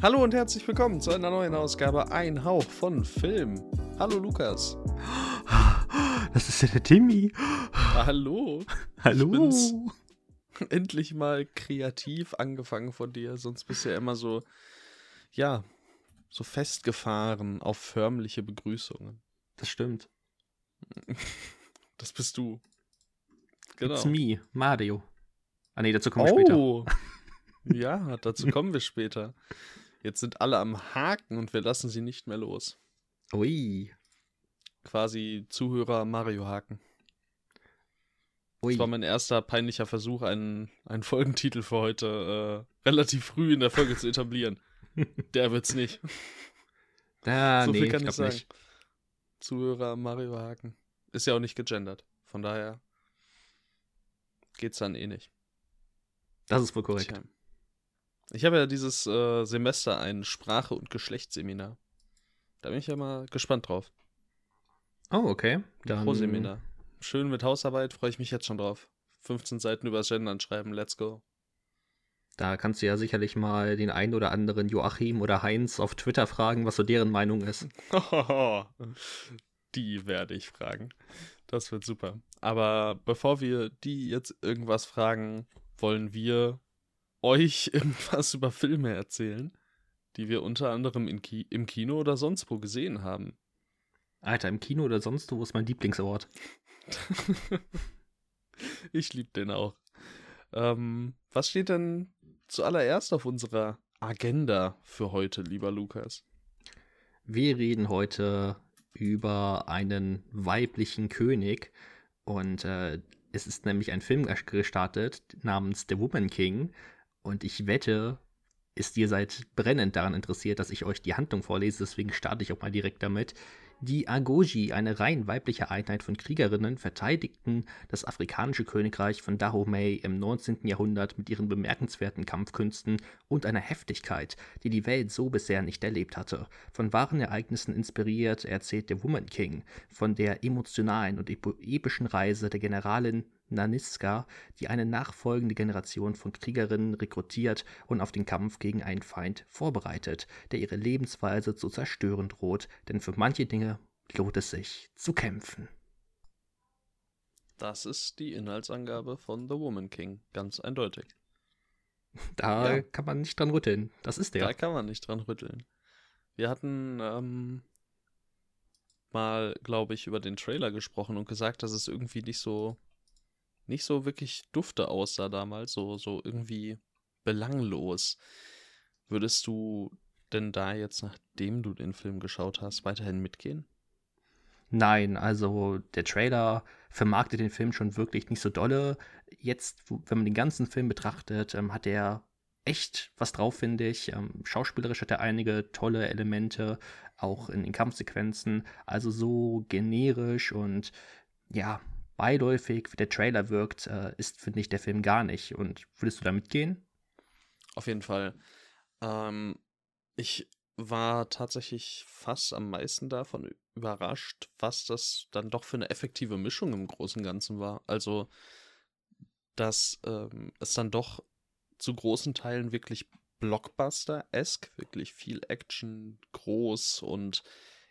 Hallo und herzlich willkommen zu einer neuen Ausgabe Ein Hauch von Film. Hallo Lukas. Das ist ja der Timmy. Hallo. Hallo. Endlich mal kreativ angefangen von dir, sonst bist du ja immer so, ja, so festgefahren auf förmliche Begrüßungen. Das stimmt. Das bist du. Genau. It's me, Mario. Ah nee, dazu kommen wir später. Oh. Ja, dazu kommen wir später. Jetzt sind alle am Haken und wir lassen sie nicht mehr los. Ui. Quasi Zuhörer Mario Haken. Ui. Das war mein erster peinlicher Versuch, einen, einen Folgentitel für heute äh, relativ früh in der Folge zu etablieren. Der wird's nicht. ah, so nee, viel kann ich ich sagen. nicht. Zuhörer Mario Haken. Ist ja auch nicht gegendert. Von daher geht's dann eh nicht. Das ist wohl korrekt. Tja. Ich habe ja dieses äh, Semester ein Sprache- und Geschlechtsseminar. Da bin ich ja mal gespannt drauf. Oh, okay. Dann, Pro-Seminar. Schön mit Hausarbeit, freue ich mich jetzt schon drauf. 15 Seiten über das Gendern schreiben, let's go. Da kannst du ja sicherlich mal den einen oder anderen Joachim oder Heinz auf Twitter fragen, was so deren Meinung ist. die werde ich fragen. Das wird super. Aber bevor wir die jetzt irgendwas fragen, wollen wir euch irgendwas über Filme erzählen, die wir unter anderem Ki im Kino oder sonst wo gesehen haben. Alter, im Kino oder sonst wo ist mein Lieblingsort. ich liebe den auch. Ähm, was steht denn zuallererst auf unserer Agenda für heute, lieber Lukas? Wir reden heute über einen weiblichen König und äh, es ist nämlich ein Film gestartet namens The Woman King und ich wette, ist ihr seid brennend daran interessiert, dass ich euch die Handlung vorlese, deswegen starte ich auch mal direkt damit. Die Agoji, eine rein weibliche Einheit von Kriegerinnen, verteidigten das afrikanische Königreich von Dahomey im 19. Jahrhundert mit ihren bemerkenswerten Kampfkünsten und einer Heftigkeit, die die Welt so bisher nicht erlebt hatte. Von wahren Ereignissen inspiriert erzählt der Woman King von der emotionalen und epischen Reise der Generalin Naniska, die eine nachfolgende Generation von Kriegerinnen rekrutiert und auf den Kampf gegen einen Feind vorbereitet, der ihre Lebensweise zu zerstören droht, denn für manche Dinge lohnt es sich zu kämpfen. Das ist die Inhaltsangabe von The Woman King, ganz eindeutig. Da Ja. kann man nicht dran rütteln. Das ist Da der. kann man nicht dran rütteln. Wir hatten ähm, mal, glaube ich, über den Trailer gesprochen und gesagt, dass es irgendwie nicht so nicht so wirklich dufte aussah damals, so, so irgendwie belanglos. Würdest du denn da jetzt, nachdem du den Film geschaut hast, weiterhin mitgehen? Nein, also der Trailer vermarktet den Film schon wirklich nicht so dolle. Jetzt, wenn man den ganzen Film betrachtet, ähm, hat er echt was drauf, finde ich. Ähm, schauspielerisch hat er einige tolle Elemente, auch in den Kampfsequenzen. Also so generisch und ja, beiläufig, wie der Trailer wirkt, äh, ist, finde ich, der Film gar nicht. Und würdest du da mitgehen? Auf jeden Fall. Ähm, ich war tatsächlich fast am meisten davon überrascht, was das dann doch für eine effektive Mischung im Großen und Ganzen war. Also, dass ähm, es dann doch zu großen Teilen wirklich Blockbuster-esque, wirklich viel Action, groß und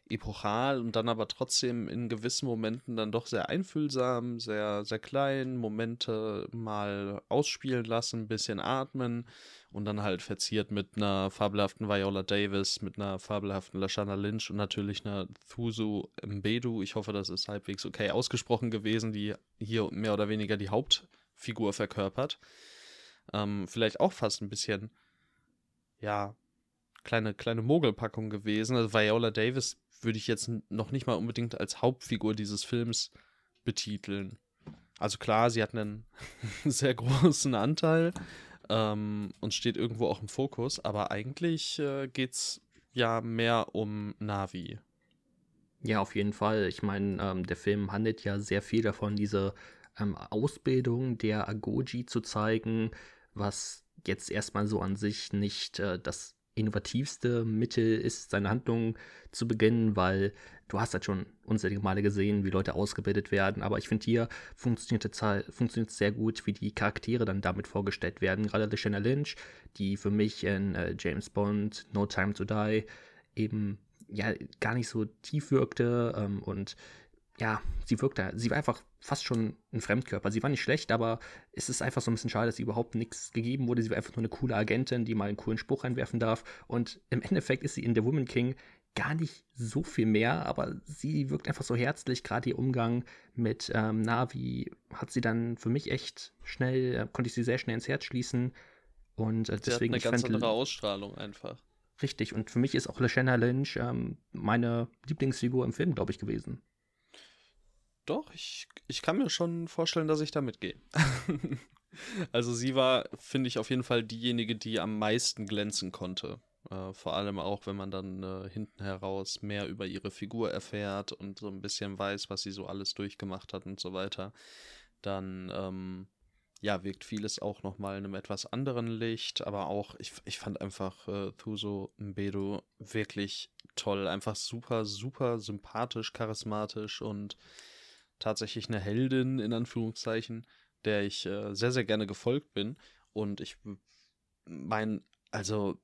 epochal und dann aber trotzdem in gewissen Momenten dann doch sehr einfühlsam, sehr, sehr klein, Momente mal ausspielen lassen, ein bisschen atmen und dann halt verziert mit einer fabelhaften Viola Davis, mit einer fabelhaften Lashana Lynch und natürlich einer Thusu Mbedu. Ich hoffe, das ist halbwegs okay ausgesprochen gewesen, die hier mehr oder weniger die Hauptfigur verkörpert. Ähm, vielleicht auch fast ein bisschen, ja, kleine, kleine Mogelpackung gewesen. Also Viola Davis würde ich jetzt noch nicht mal unbedingt als Hauptfigur dieses Films betiteln. Also klar, sie hat einen sehr großen Anteil ähm, und steht irgendwo auch im Fokus, aber eigentlich äh, geht es ja mehr um Navi. Ja, auf jeden Fall. Ich meine, ähm, der Film handelt ja sehr viel davon, diese ähm, Ausbildung der Agoji zu zeigen, was jetzt erstmal so an sich nicht äh, das innovativste Mittel ist, seine Handlung zu beginnen, weil du hast halt schon unzählige Male gesehen, wie Leute ausgebildet werden, aber ich finde hier funktioniert es sehr gut, wie die Charaktere dann damit vorgestellt werden. Gerade Lashana Lynch, die für mich in äh, James Bond, No Time to Die eben ja gar nicht so tief wirkte ähm, und ja, sie wirkte, sie war einfach fast schon ein Fremdkörper. Sie war nicht schlecht, aber es ist einfach so ein bisschen schade, dass sie überhaupt nichts gegeben wurde. Sie war einfach nur eine coole Agentin, die mal einen coolen Spruch einwerfen darf. Und im Endeffekt ist sie in The Woman King gar nicht so viel mehr, aber sie wirkt einfach so herzlich. Gerade ihr Umgang mit ähm, Navi hat sie dann für mich echt schnell, äh, konnte ich sie sehr schnell ins Herz schließen. Und äh, deswegen. Sie hat eine ganz andere Ausstrahlung einfach. Richtig, und für mich ist auch LaShanna Lynch ähm, meine Lieblingsfigur im Film, glaube ich, gewesen. Doch, ich, ich kann mir schon vorstellen, dass ich da mitgehe. also sie war, finde ich, auf jeden Fall diejenige, die am meisten glänzen konnte. Äh, vor allem auch, wenn man dann äh, hinten heraus mehr über ihre Figur erfährt und so ein bisschen weiß, was sie so alles durchgemacht hat und so weiter. Dann, ähm, ja, wirkt vieles auch nochmal in einem etwas anderen Licht, aber auch, ich, ich fand einfach äh, Thuso Mbedu wirklich toll. Einfach super, super sympathisch, charismatisch und tatsächlich eine Heldin, in Anführungszeichen, der ich äh, sehr, sehr gerne gefolgt bin. Und ich meine, also,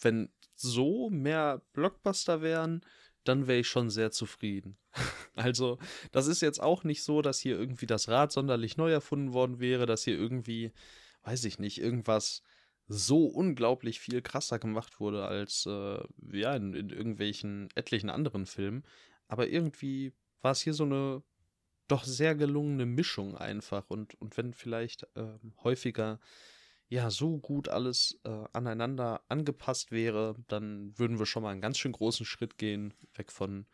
wenn so mehr Blockbuster wären, dann wäre ich schon sehr zufrieden. also, das ist jetzt auch nicht so, dass hier irgendwie das Rad sonderlich neu erfunden worden wäre, dass hier irgendwie, weiß ich nicht, irgendwas so unglaublich viel krasser gemacht wurde als äh, ja in, in, irgendwelchen etlichen anderen Filmen. Aber irgendwie war es hier so eine doch sehr gelungene Mischung einfach. Und, und wenn vielleicht äh, häufiger ja so gut alles äh, aneinander angepasst wäre, dann würden wir schon mal einen ganz schön großen Schritt gehen, weg von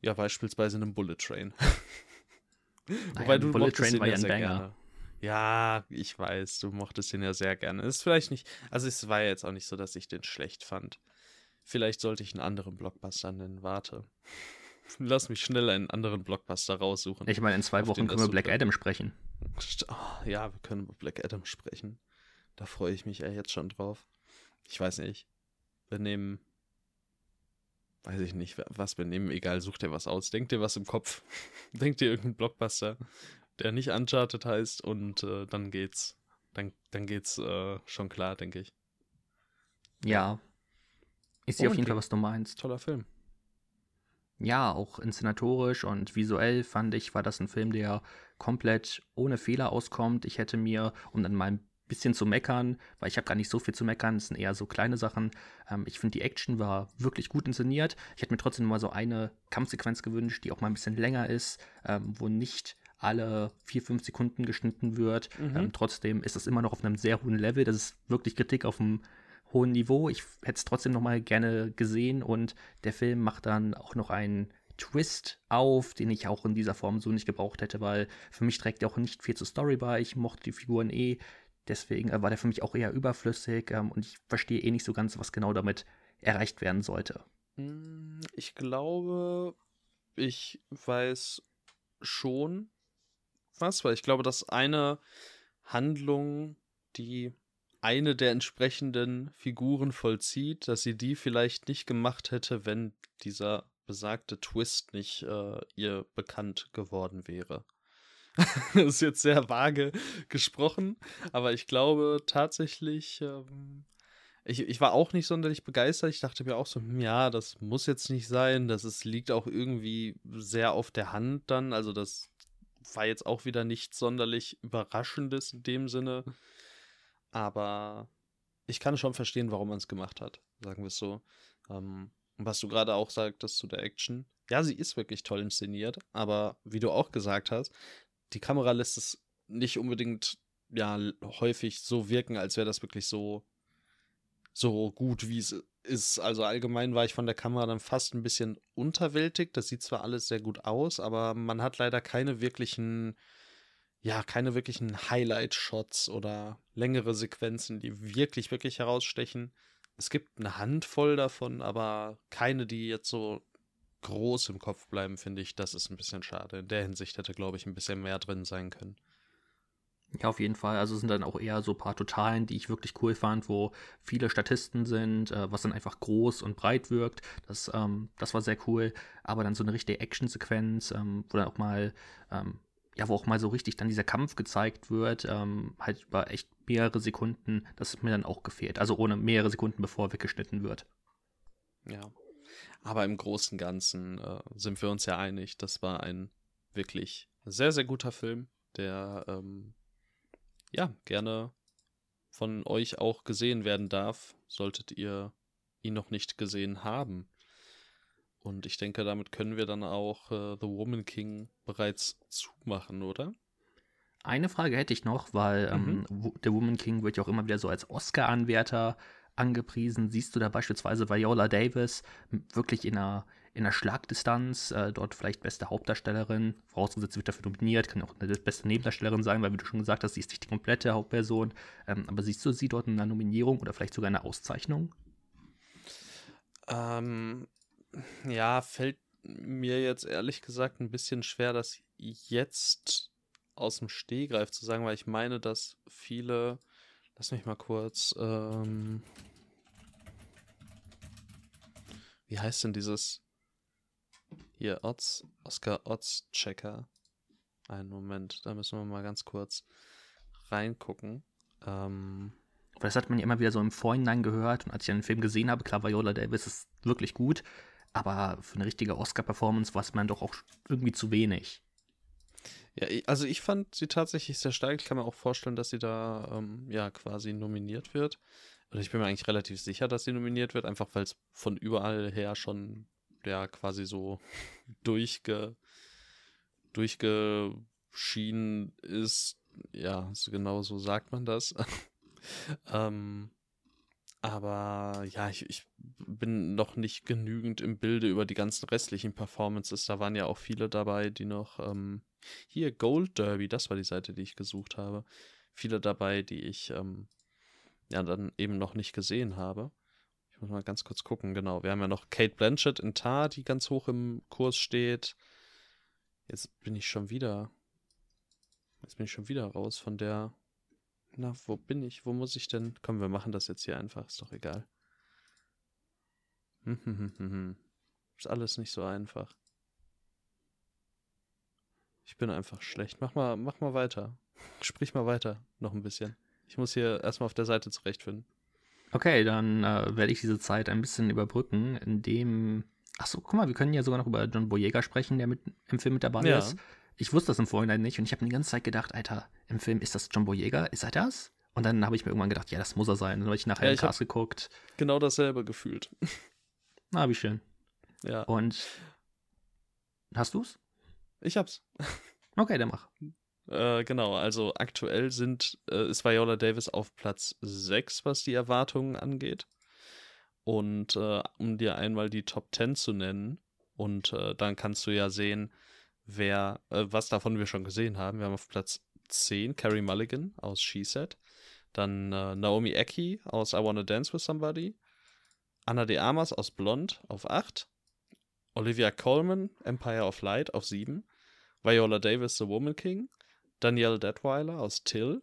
ja beispielsweise einem Bullet Train. Wobei du Bullet Train war ja ein Banger. Gerne. Ja, ich weiß, du mochtest den ja sehr gerne. Es ist vielleicht nicht, also es war ja jetzt auch nicht so, dass ich den schlecht fand. Vielleicht sollte ich einen anderen Blockbuster nennen, warte. Lass mich schnell einen anderen Blockbuster raussuchen. Ich meine, in zwei Wochen können wir Black Adam sprechen. Oh, ja, wir können über Black Adam sprechen. Da freue ich mich ja jetzt schon drauf. Ich weiß nicht. Wir nehmen. Weiß ich nicht, was wir nehmen. Egal, such dir was aus. Denk dir was im Kopf. Denk dir irgendeinen Blockbuster, der nicht Uncharted heißt und äh, dann geht's. Dann, dann geht's äh, schon klar, denke ich. Ja. Ich sehe auf jeden Fall, was du meinst. Toller Film ja, auch inszenatorisch und visuell fand ich, war das ein Film, der komplett ohne Fehler auskommt. Ich hätte mir, um dann mal ein bisschen zu meckern, weil ich habe gar nicht so viel zu meckern, es sind eher so kleine Sachen. Ähm, ich finde, die Action war wirklich gut inszeniert. Ich hätte mir trotzdem mal so eine Kampfsequenz gewünscht, die auch mal ein bisschen länger ist, ähm, wo nicht alle vier, fünf Sekunden geschnitten wird. Mhm. Ähm, trotzdem ist es immer noch auf einem sehr hohen Level. Das ist wirklich Kritik auf einem hohen Niveau. Ich hätte es trotzdem noch mal gerne gesehen und der Film macht dann auch noch einen Twist auf, den ich auch in dieser Form so nicht gebraucht hätte, weil für mich trägt er auch nicht viel zur Story bei. Ich mochte die Figuren eh, deswegen war der für mich auch eher überflüssig ähm, und ich verstehe eh nicht so ganz, was genau damit erreicht werden sollte. Hm, ich glaube, ich weiß schon was, weil ich glaube, dass eine Handlung, die eine der entsprechenden Figuren vollzieht, dass sie die vielleicht nicht gemacht hätte, wenn dieser besagte Twist nicht äh, ihr bekannt geworden wäre. das ist jetzt sehr vage gesprochen, aber ich glaube tatsächlich, ähm, ich, ich war auch nicht sonderlich begeistert. Ich dachte mir auch so, hm, ja, das muss jetzt nicht sein. Das ist, liegt auch irgendwie sehr auf der Hand dann. Also das war jetzt auch wieder nichts sonderlich Überraschendes in dem Sinne. Aber ich kann schon verstehen, warum man es gemacht hat, sagen wir es so. Ähm, und was du gerade auch sagtest zu der Action, ja, sie ist wirklich toll inszeniert, aber wie du auch gesagt hast, die Kamera lässt es nicht unbedingt ja häufig so wirken, als wäre das wirklich so so gut, wie es ist. Also allgemein war ich von der Kamera dann fast ein bisschen unterwältigt. Das sieht zwar alles sehr gut aus, aber man hat leider keine wirklichen ja, keine wirklichen Highlight-Shots oder längere Sequenzen, die wirklich, wirklich herausstechen. Es gibt eine Handvoll davon, aber keine, die jetzt so groß im Kopf bleiben, finde ich. Das ist ein bisschen schade. In der Hinsicht hätte, glaube ich, ein bisschen mehr drin sein können. Ja, auf jeden Fall. Also es sind dann auch eher so ein paar Totalen, die ich wirklich cool fand, wo viele Statisten sind, äh, was dann einfach groß und breit wirkt. Das, ähm, das war sehr cool. Aber dann so eine richtige Actionsequenz, ähm, wo dann auch mal, ähm, ja, wo auch mal so richtig dann dieser Kampf gezeigt wird, ähm, halt über echt mehrere Sekunden, das ist mir dann auch gefehlt. Also ohne mehrere Sekunden, bevor weggeschnitten wird. Ja. Aber im Großen und Ganzen äh, sind wir uns ja einig, das war ein wirklich sehr, sehr guter Film, der ähm, ja, gerne von euch auch gesehen werden darf, solltet ihr ihn noch nicht gesehen haben. Und ich denke, damit können wir dann auch äh, The Woman King bereits zumachen, oder? Eine Frage hätte ich noch, weil ähm, mhm. The Woman King wird ja auch immer wieder so als Oscar-Anwärter angepriesen. Siehst du da beispielsweise Viola Davis wirklich in einer in der Schlagdistanz, äh, dort vielleicht beste Hauptdarstellerin, vorausgesetzt wird dafür nominiert, kann auch eine beste Nebendarstellerin sein, weil wie du schon gesagt hast, sie ist nicht die komplette Hauptperson. Ähm, aber siehst du sie dort in einer Nominierung oder vielleicht sogar eine Auszeichnung? Ähm, ja, fällt mir jetzt ehrlich gesagt ein bisschen schwer, das jetzt aus dem Stehgreif zu sagen, weil ich meine, dass viele, lass mich mal kurz, ähm, wie heißt denn dieses hier, Odds, Oscar Odds Checker. Einen Moment, da müssen wir mal ganz kurz reingucken. Ähm, das hat man ja immer wieder so im Vorhinein gehört und als ich den Film gesehen habe, klar, Viola Davis ist wirklich gut, aber für eine richtige Oscar-Performance war es man doch auch irgendwie zu wenig. Ja, also ich fand sie tatsächlich sehr stark. Ich kann mir auch vorstellen, dass sie da ähm, ja quasi nominiert wird. Oder ich bin mir eigentlich relativ sicher, dass sie nominiert wird, einfach weil es von überall her schon ja quasi so durchge, durchgeschienen ist. Ja, genau so sagt man das. ähm, aber ja, ich, ich bin noch nicht genügend im Bilde über die ganzen restlichen Performances. Da waren ja auch viele dabei, die noch. Ähm, hier, Gold Derby, das war die Seite, die ich gesucht habe. Viele dabei, die ich ähm, ja dann eben noch nicht gesehen habe. Ich muss mal ganz kurz gucken, genau. Wir haben ja noch Kate Blanchett in Tar, die ganz hoch im Kurs steht. Jetzt bin ich schon wieder. Jetzt bin ich schon wieder raus von der. Na, wo bin ich? Wo muss ich denn? Komm, wir machen das jetzt hier einfach. Ist doch egal. Ist alles nicht so einfach. Ich bin einfach schlecht. Mach mal, mach mal weiter. Sprich mal weiter. Noch ein bisschen. Ich muss hier erstmal auf der Seite zurechtfinden. Okay, dann äh, werde ich diese Zeit ein bisschen überbrücken, indem. Achso, guck mal, wir können ja sogar noch über John Boyega sprechen, der mit, im Film mit dabei ja. ist. Ich wusste das im Vorhinein nicht und ich habe die ganze Zeit gedacht, Alter, im Film ist das John Boyega? Ist er das? Und dann habe ich mir irgendwann gedacht, ja, das muss er sein. Dann habe ich nachher ja, im Cast geguckt. Genau dasselbe gefühlt. Na, wie schön. Ja. Und hast du's? Ich hab's. Okay, dann mach. Äh, genau, also aktuell sind, äh, ist Viola Davis auf Platz 6, was die Erwartungen angeht. Und äh, um dir einmal die Top 10 zu nennen, und äh, dann kannst du ja sehen, wer, äh, was davon wir schon gesehen haben. Wir haben auf Platz 10 Carrie Mulligan aus She Said, dann äh, Naomi Eki aus I Wanna Dance with Somebody, Anna de Armas aus Blond auf 8, Olivia Colman, Empire of Light auf 7, Viola Davis, The Woman King, Danielle Detweiler aus Till,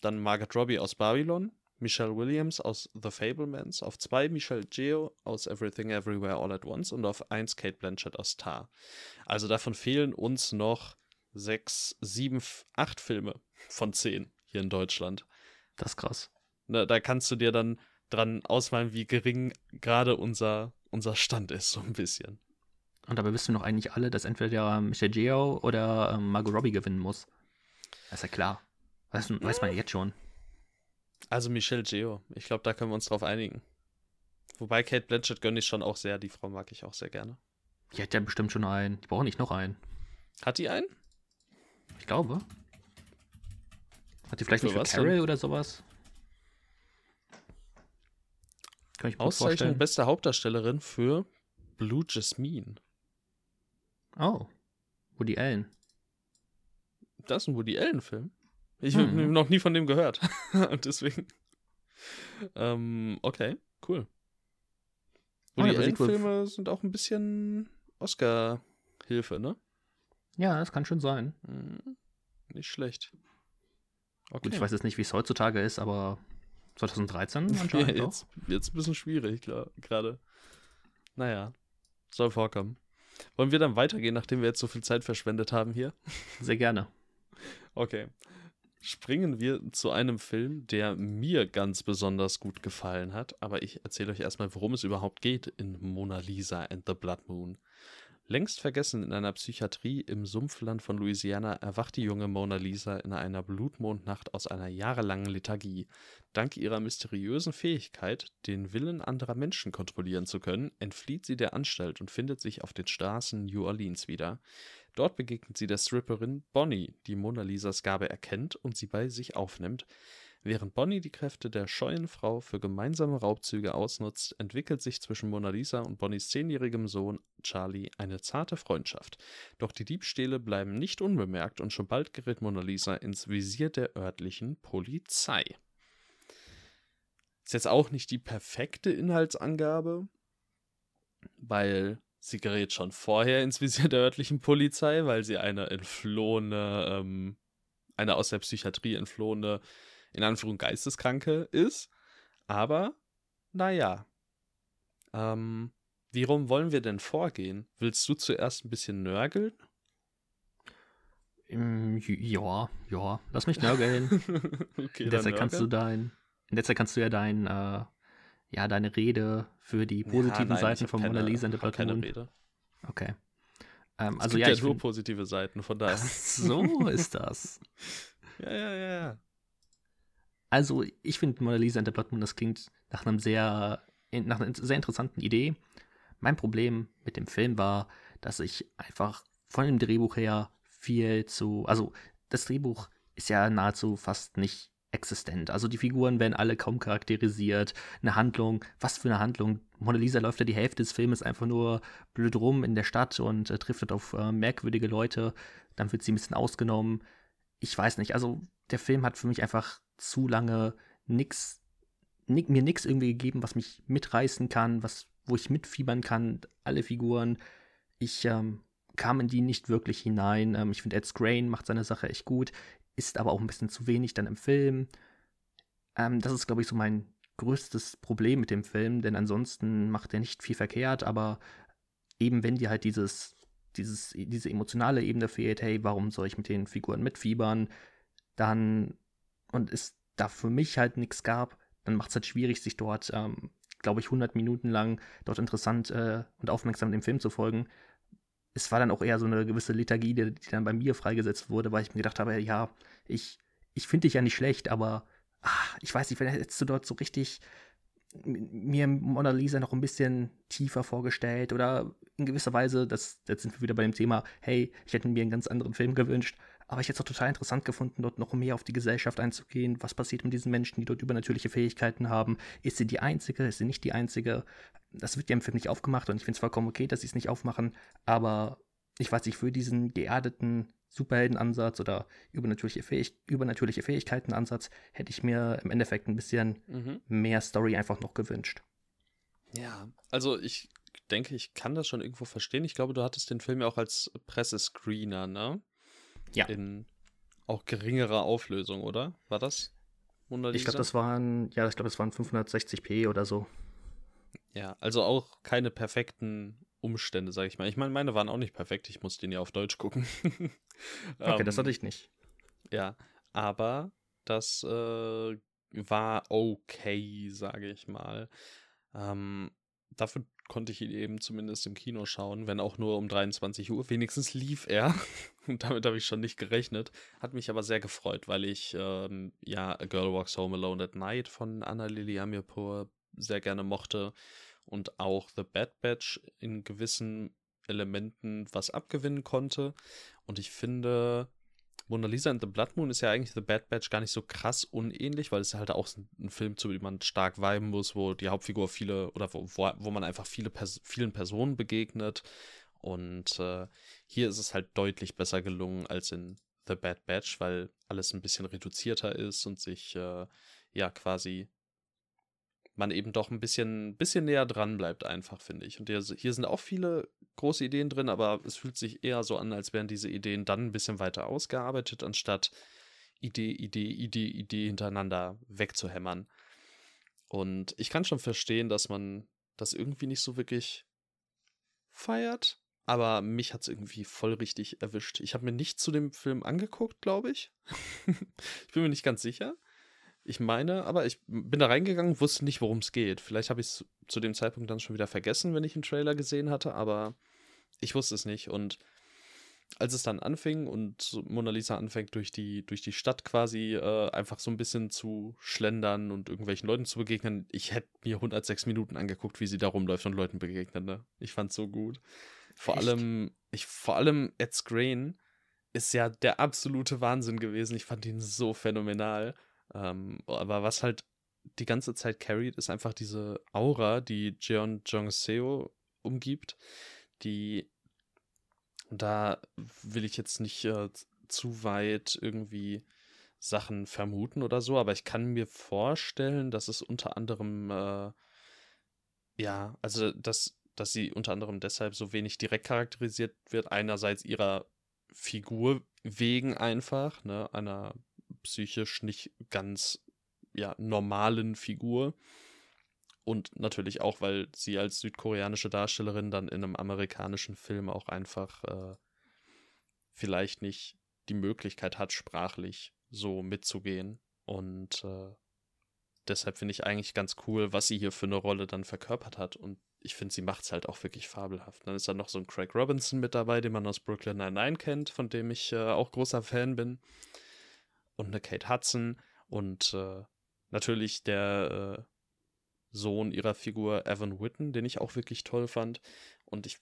dann Margaret Robbie aus Babylon, Michelle Williams aus The Fablemans, auf zwei Michelle Geo aus Everything Everywhere All at Once und auf eins Kate Blanchett aus Tar. Also davon fehlen uns noch sechs, sieben, acht Filme von zehn hier in Deutschland. Das ist krass. Na, da kannst du dir dann dran ausmalen, wie gering gerade unser, unser Stand ist, so ein bisschen. Und dabei wissen wir noch eigentlich alle, dass entweder Michelle Geo oder ähm, Margot Robbie gewinnen muss. Das ist ja klar. Weiß, weiß man ja jetzt schon. Also Michelle Geo. Ich glaube, da können wir uns drauf einigen. Wobei Kate Blanchett gönne ich schon auch sehr. Die Frau mag ich auch sehr gerne. Die hat ja bestimmt schon einen. Die braucht nicht noch einen. Hat die einen? Ich glaube. Hat die vielleicht für nicht für Carol oder sowas? Kann ich mir Auszeichnung vorstellen. beste Hauptdarstellerin für Blue Jasmine. Oh. Woody Allen. Das ist ein Woody Allen-Film. Ich habe hm. noch nie von dem gehört. Und deswegen. Ähm, okay, cool. Woody oh, Allen-Filme sind auch ein bisschen Oscar-Hilfe, ne? Ja, das kann schon sein. Hm, nicht schlecht. Okay. Gut, ich weiß jetzt nicht, wie es heutzutage ist, aber 2013 anscheinend ja, jetzt, jetzt ein bisschen schwierig, klar, gerade. Naja, soll vorkommen. Wollen wir dann weitergehen, nachdem wir jetzt so viel Zeit verschwendet haben hier? Sehr gerne. Okay. Springen wir zu einem Film, der mir ganz besonders gut gefallen hat, aber ich erzähle euch erstmal, worum es überhaupt geht in Mona Lisa and the Blood Moon. Längst vergessen in einer Psychiatrie im Sumpfland von Louisiana erwacht die junge Mona Lisa in einer Blutmondnacht aus einer jahrelangen Lethargie. Dank ihrer mysteriösen Fähigkeit, den Willen anderer Menschen kontrollieren zu können, entflieht sie der Anstalt und findet sich auf den Straßen New Orleans wieder. Dort begegnet sie der Stripperin Bonnie, die Mona Lisas Gabe erkennt und sie bei sich aufnimmt. Während Bonnie die Kräfte der scheuen Frau für gemeinsame Raubzüge ausnutzt, entwickelt sich zwischen Mona Lisa und Bonnies zehnjährigem Sohn Charlie eine zarte Freundschaft. Doch die Diebstähle bleiben nicht unbemerkt und schon bald gerät Mona Lisa ins Visier der örtlichen Polizei. Ist jetzt auch nicht die perfekte Inhaltsangabe, weil sie gerät schon vorher ins Visier der örtlichen Polizei, weil sie eine entflohene, ähm, eine aus der Psychiatrie entflohene in Anführung Geisteskranke ist. Aber, naja. Ähm, wie rum wollen wir denn vorgehen? Willst du zuerst ein bisschen nörgeln? Ja, ja, lass mich nörgeln. okay, in der Zeit kannst du dein, in der Zeit kannst du ja dein, äh, ja, deine Rede für die positiven ja, nein, Seiten von Mona Lisa in der keine Rede. Okay. Ähm, es also gibt ja, ja nur find... positive Seiten, von daher. Ach, so ist das. ja, ja, ja, ja. Also, ich finde Mona Lisa and the Blood Moon, das klingt nach einem sehr, nach einer sehr interessanten Idee. Mein Problem mit dem Film war, dass ich einfach von dem Drehbuch her viel zu, also das Drehbuch ist ja nahezu fast nicht existent. Also die Figuren werden alle kaum charakterisiert. Eine Handlung, was für eine Handlung. Mona Lisa läuft ja die Hälfte des Filmes einfach nur blöd rum in der Stadt und äh, trifft auf äh, merkwürdige Leute. Dann wird sie ein bisschen ausgenommen. Ich weiß nicht, also der Film hat für mich einfach zu lange nix, nick, mir nichts irgendwie gegeben, was mich mitreißen kann, was, wo ich mitfiebern kann, alle Figuren. Ich ähm, kam in die nicht wirklich hinein. Ähm, ich finde, Ed Scrain macht seine Sache echt gut, ist aber auch ein bisschen zu wenig dann im Film. Ähm, das ist, glaube ich, so mein größtes Problem mit dem Film, denn ansonsten macht er nicht viel verkehrt, aber eben wenn dir halt dieses, dieses, diese emotionale Ebene fehlt, hey, warum soll ich mit den Figuren mitfiebern, dann und es da für mich halt nichts gab, dann macht es halt schwierig, sich dort, ähm, glaube ich, 100 Minuten lang dort interessant äh, und aufmerksam dem Film zu folgen. Es war dann auch eher so eine gewisse Lethargie, die, die dann bei mir freigesetzt wurde, weil ich mir gedacht habe, ja, ich, ich finde dich ja nicht schlecht, aber ach, ich weiß nicht, wenn hättest du dort so richtig mir Mona Lisa noch ein bisschen tiefer vorgestellt oder in gewisser Weise, das, jetzt sind wir wieder bei dem Thema, hey, ich hätte mir einen ganz anderen Film gewünscht, aber ich hätte es auch total interessant gefunden, dort noch mehr auf die Gesellschaft einzugehen. Was passiert mit diesen Menschen, die dort übernatürliche Fähigkeiten haben? Ist sie die Einzige? Ist sie nicht die Einzige? Das wird ja im Film nicht aufgemacht und ich finde es vollkommen okay, dass sie es nicht aufmachen. Aber ich weiß nicht, für diesen geerdeten Superheldenansatz oder übernatürliche, Fähig übernatürliche Fähigkeiten-Ansatz hätte ich mir im Endeffekt ein bisschen mhm. mehr Story einfach noch gewünscht. Ja, also ich denke, ich kann das schon irgendwo verstehen. Ich glaube, du hattest den Film ja auch als Pressescreener, ne? Ja. In auch geringerer Auflösung, oder? War das? Ich glaube, das waren, ja, ich glaube, das waren 560p oder so. Ja, also auch keine perfekten Umstände, sage ich mal. Ich meine, meine waren auch nicht perfekt. Ich musste den ja auf Deutsch gucken. okay, um, das hatte ich nicht. Ja, aber das äh, war okay, sage ich mal. Ähm, dafür konnte ich ihn eben zumindest im Kino schauen, wenn auch nur um 23 Uhr. Wenigstens lief er. Und damit habe ich schon nicht gerechnet. Hat mich aber sehr gefreut, weil ich ähm, ja A Girl Walks Home Alone at Night von Anna Lili Amirpour sehr gerne mochte und auch The Bad Batch in gewissen Elementen was abgewinnen konnte. Und ich finde, Mona Lisa and the Blood Moon ist ja eigentlich The Bad Batch gar nicht so krass unähnlich, weil es halt auch ein Film, zu dem man stark viben muss, wo die Hauptfigur viele oder wo, wo man einfach viele Pers vielen Personen begegnet. Und äh, hier ist es halt deutlich besser gelungen als in The Bad Batch, weil alles ein bisschen reduzierter ist und sich äh, ja quasi man eben doch ein bisschen, bisschen näher dran bleibt, einfach, finde ich. Und hier, hier sind auch viele große Ideen drin, aber es fühlt sich eher so an, als wären diese Ideen dann ein bisschen weiter ausgearbeitet, anstatt Idee, Idee, Idee, Idee hintereinander wegzuhämmern. Und ich kann schon verstehen, dass man das irgendwie nicht so wirklich feiert, aber mich hat es irgendwie voll richtig erwischt. Ich habe mir nicht zu dem Film angeguckt, glaube ich. ich bin mir nicht ganz sicher. Ich meine, aber ich bin da reingegangen, wusste nicht, worum es geht. Vielleicht habe ich es zu dem Zeitpunkt dann schon wieder vergessen, wenn ich einen Trailer gesehen hatte, aber ich wusste es nicht. Und als es dann anfing und Mona Lisa anfängt, durch die, durch die Stadt quasi äh, einfach so ein bisschen zu schlendern und irgendwelchen Leuten zu begegnen, ich hätte mir 106 Minuten angeguckt, wie sie da rumläuft und Leuten begegnet. Ne? Ich fand's so gut. Vor Echt? allem, ich, vor allem Ed Scrain ist ja der absolute Wahnsinn gewesen. Ich fand ihn so phänomenal. Ähm, aber was halt die ganze Zeit carried, ist einfach diese Aura, die Jeon Jong-seo umgibt, die da will ich jetzt nicht äh, zu weit irgendwie Sachen vermuten oder so, aber ich kann mir vorstellen, dass es unter anderem, äh, ja, also dass, dass sie unter anderem deshalb so wenig direkt charakterisiert wird. Einerseits ihrer Figur wegen einfach, ne, einer psychisch nicht ganz ja, normalen Figur. Und natürlich auch, weil sie als südkoreanische Darstellerin dann in einem amerikanischen Film auch einfach äh, vielleicht nicht die Möglichkeit hat, sprachlich so mitzugehen. Und äh, deshalb finde ich eigentlich ganz cool, was sie hier für eine Rolle dann verkörpert hat. Und ich finde, sie macht es halt auch wirklich fabelhaft. Dann ist da noch so ein Craig Robinson mit dabei, den man aus Brooklyn Nine-Nine kennt, von dem ich äh, auch großer Fan bin. Und eine Kate Hudson und äh, natürlich der äh, Sohn ihrer Figur Evan Witten, den ich auch wirklich toll fand. Und ich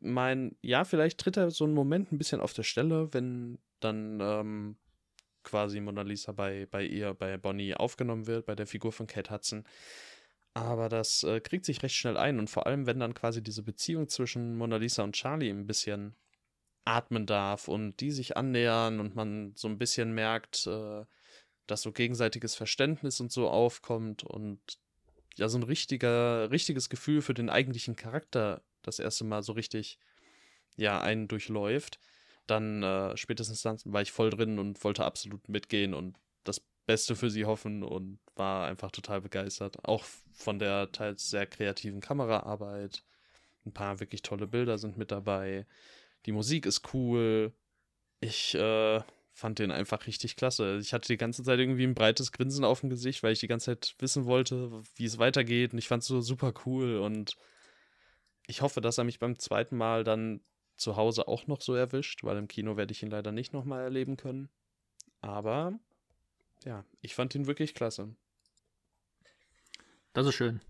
meine, ja, vielleicht tritt er so einen Moment ein bisschen auf der Stelle, wenn dann ähm, quasi Mona Lisa bei, bei ihr, bei Bonnie aufgenommen wird, bei der Figur von Kate Hudson. Aber das äh, kriegt sich recht schnell ein und vor allem, wenn dann quasi diese Beziehung zwischen Mona Lisa und Charlie ein bisschen atmen darf und die sich annähern und man so ein bisschen merkt, äh, dass so gegenseitiges Verständnis und so aufkommt und ja so ein richtiger, richtiges Gefühl für den eigentlichen Charakter das erste Mal so richtig, ja, einen durchläuft, dann äh, spätestens dann war ich voll drin und wollte absolut mitgehen und das Beste für sie hoffen und war einfach total begeistert. Auch von der teils sehr kreativen Kameraarbeit. Ein paar wirklich tolle Bilder sind mit dabei. Die Musik ist cool. Ich äh, fand den einfach richtig klasse. Ich hatte die ganze Zeit irgendwie ein breites Grinsen auf dem Gesicht, weil ich die ganze Zeit wissen wollte, wie es weitergeht. Und ich fand es so super cool. Und ich hoffe, dass er mich beim zweiten Mal dann zu Hause auch noch so erwischt, weil im Kino werde ich ihn leider nicht nochmal erleben können. Aber ja, ich fand ihn wirklich klasse. Das ist schön.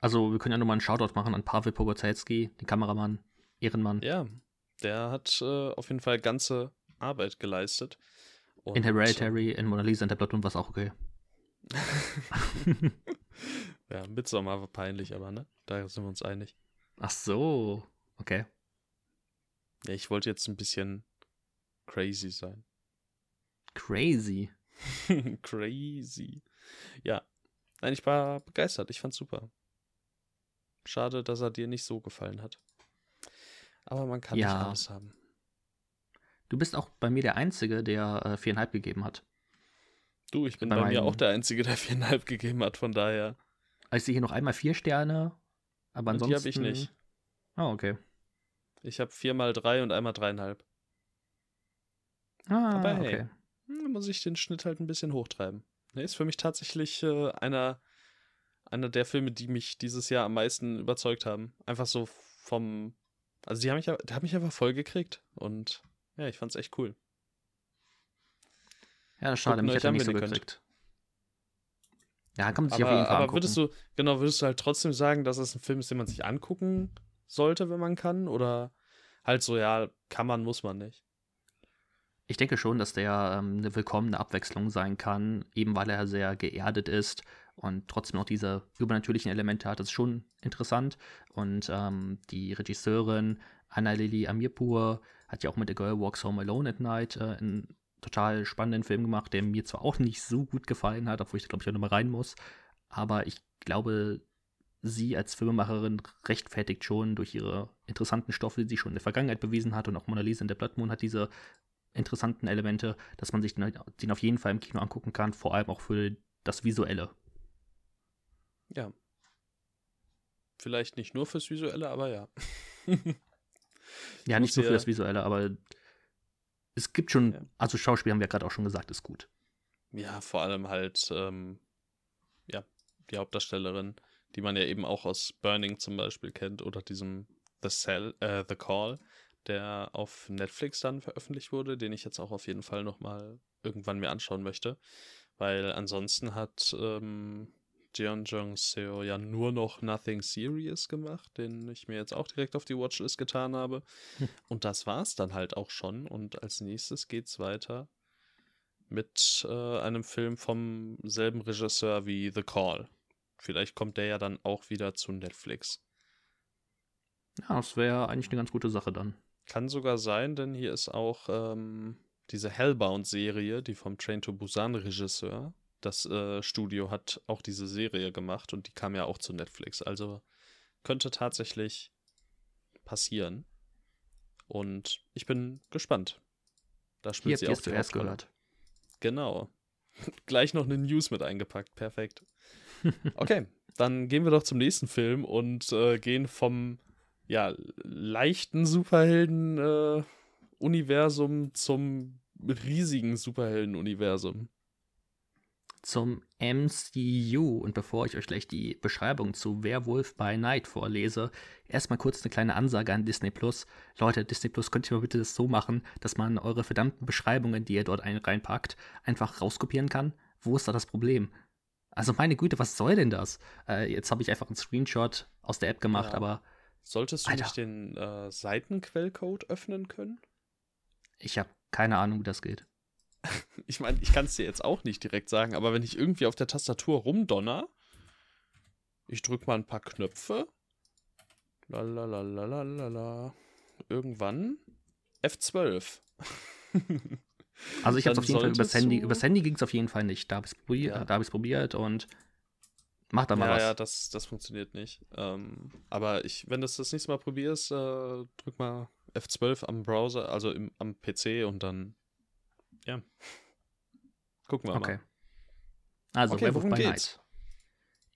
Also, wir können ja nochmal einen Shoutout machen an Pavel Pogozelski, den Kameramann, Ehrenmann. Ja, der hat äh, auf jeden Fall ganze Arbeit geleistet. Und, in Hereditary, in Mona Lisa und der Platoon war es auch okay. ja, Midsommar war peinlich, aber ne? Da sind wir uns einig. Ach so, okay. Ja, ich wollte jetzt ein bisschen crazy sein. Crazy? crazy. Ja. Nein, ich war begeistert. Ich fand's super. Schade, dass er dir nicht so gefallen hat. Aber man kann ja. nicht alles haben. Du bist auch bei mir der Einzige, der äh, viereinhalb gegeben hat. Du, ich bin bei, bei mir auch der Einzige, der viereinhalb gegeben hat, von daher. Also ich sehe hier noch einmal vier Sterne, aber ansonsten. die habe ich nicht. Oh, okay. Ich habe viermal drei und einmal dreieinhalb. Ah, aber hey, okay. Muss ich den Schnitt halt ein bisschen hochtreiben. Ist für mich tatsächlich äh, einer, einer der Filme, die mich dieses Jahr am meisten überzeugt haben. Einfach so vom. Also die haben mich, die haben mich einfach voll gekriegt. Und ja, ich fand's echt cool. Ja, schade, mich hätte er nicht so gekriegt. Ja, kann man sich aber, auf jeden Fall Aber angucken. würdest du, genau, würdest du halt trotzdem sagen, dass es ein Film ist, den man sich angucken sollte, wenn man kann? Oder halt so, ja, kann man, muss man nicht? Ich denke schon, dass der ähm, eine willkommene Abwechslung sein kann, eben weil er sehr geerdet ist und trotzdem noch diese übernatürlichen Elemente hat. Das ist schon interessant. Und ähm, die Regisseurin Anna Lili Amirpur hat ja auch mit The Girl Walks Home Alone at Night äh, einen total spannenden Film gemacht, der mir zwar auch nicht so gut gefallen hat, obwohl ich da glaube ich auch nochmal rein muss, aber ich glaube, sie als Filmemacherin rechtfertigt schon durch ihre interessanten Stoffe, die sie schon in der Vergangenheit bewiesen hat und auch Mona Lisa in der Blood Moon hat diese interessanten Elemente, dass man sich den auf jeden Fall im Kino angucken kann, vor allem auch für das Visuelle. Ja. Vielleicht nicht nur fürs Visuelle, aber ja. ja, nicht nur für das Visuelle, aber es gibt schon, ja. also Schauspiel haben wir gerade auch schon gesagt, ist gut. Ja, vor allem halt, ähm, ja, die Hauptdarstellerin, die man ja eben auch aus Burning zum Beispiel kennt oder diesem The Cell, äh, The Call, der auf Netflix dann veröffentlicht wurde, den ich jetzt auch auf jeden Fall nochmal irgendwann mir anschauen möchte. Weil ansonsten hat ähm, Jeon Jong Seo ja nur noch Nothing Serious gemacht, den ich mir jetzt auch direkt auf die Watchlist getan habe. Hm. Und das war's dann halt auch schon. Und als nächstes geht's weiter mit äh, einem Film vom selben Regisseur wie The Call. Vielleicht kommt der ja dann auch wieder zu Netflix. Ja, das wäre eigentlich eine ganz gute Sache dann. Kann sogar sein, denn hier ist auch ähm, diese Hellbound-Serie, die vom Train to Busan-Regisseur, das äh, Studio hat auch diese Serie gemacht und die kam ja auch zu Netflix. Also könnte tatsächlich passieren. Und ich bin gespannt. Da spielt Hier sie auch zuerst gehört. Genau. Gleich noch eine News mit eingepackt. Perfekt. Okay, dann gehen wir doch zum nächsten Film und äh, gehen vom ja, leichten Superhelden-Universum äh, zum riesigen Superhelden-Universum. Zum MCU. Und bevor ich euch gleich die Beschreibung zu Werewolf by Night vorlese, erstmal kurz eine kleine Ansage an Disney Plus. Leute, Disney Plus, könnt ihr mal bitte das so machen, dass man eure verdammten Beschreibungen, die ihr dort ein reinpackt, einfach rauskopieren kann? Wo ist da das Problem? Also meine Güte, was soll denn das? Äh, jetzt habe ich einfach einen Screenshot aus der App gemacht, ja. aber Solltest du Alter. nicht den äh, Seitenquellcode öffnen können? Ich habe keine Ahnung, wie das geht. ich meine, ich kann es dir jetzt auch nicht direkt sagen, aber wenn ich irgendwie auf der Tastatur rumdonner, ich drücke mal ein paar Knöpfe, lalalala, irgendwann F12. also ich habe es auf jeden Fall übers Handy, übers Handy ging es auf jeden Fall nicht. Da habe ich es probiert, ja. hab probiert und Mach da mal ja, was. Ja, das, das funktioniert nicht. Ähm, aber ich, wenn du das das nächste Mal probierst, äh, drück mal F12 am Browser, also im, am PC und dann, ja. Gucken wir okay. mal. Also, okay, Werewolf by geht's? Night.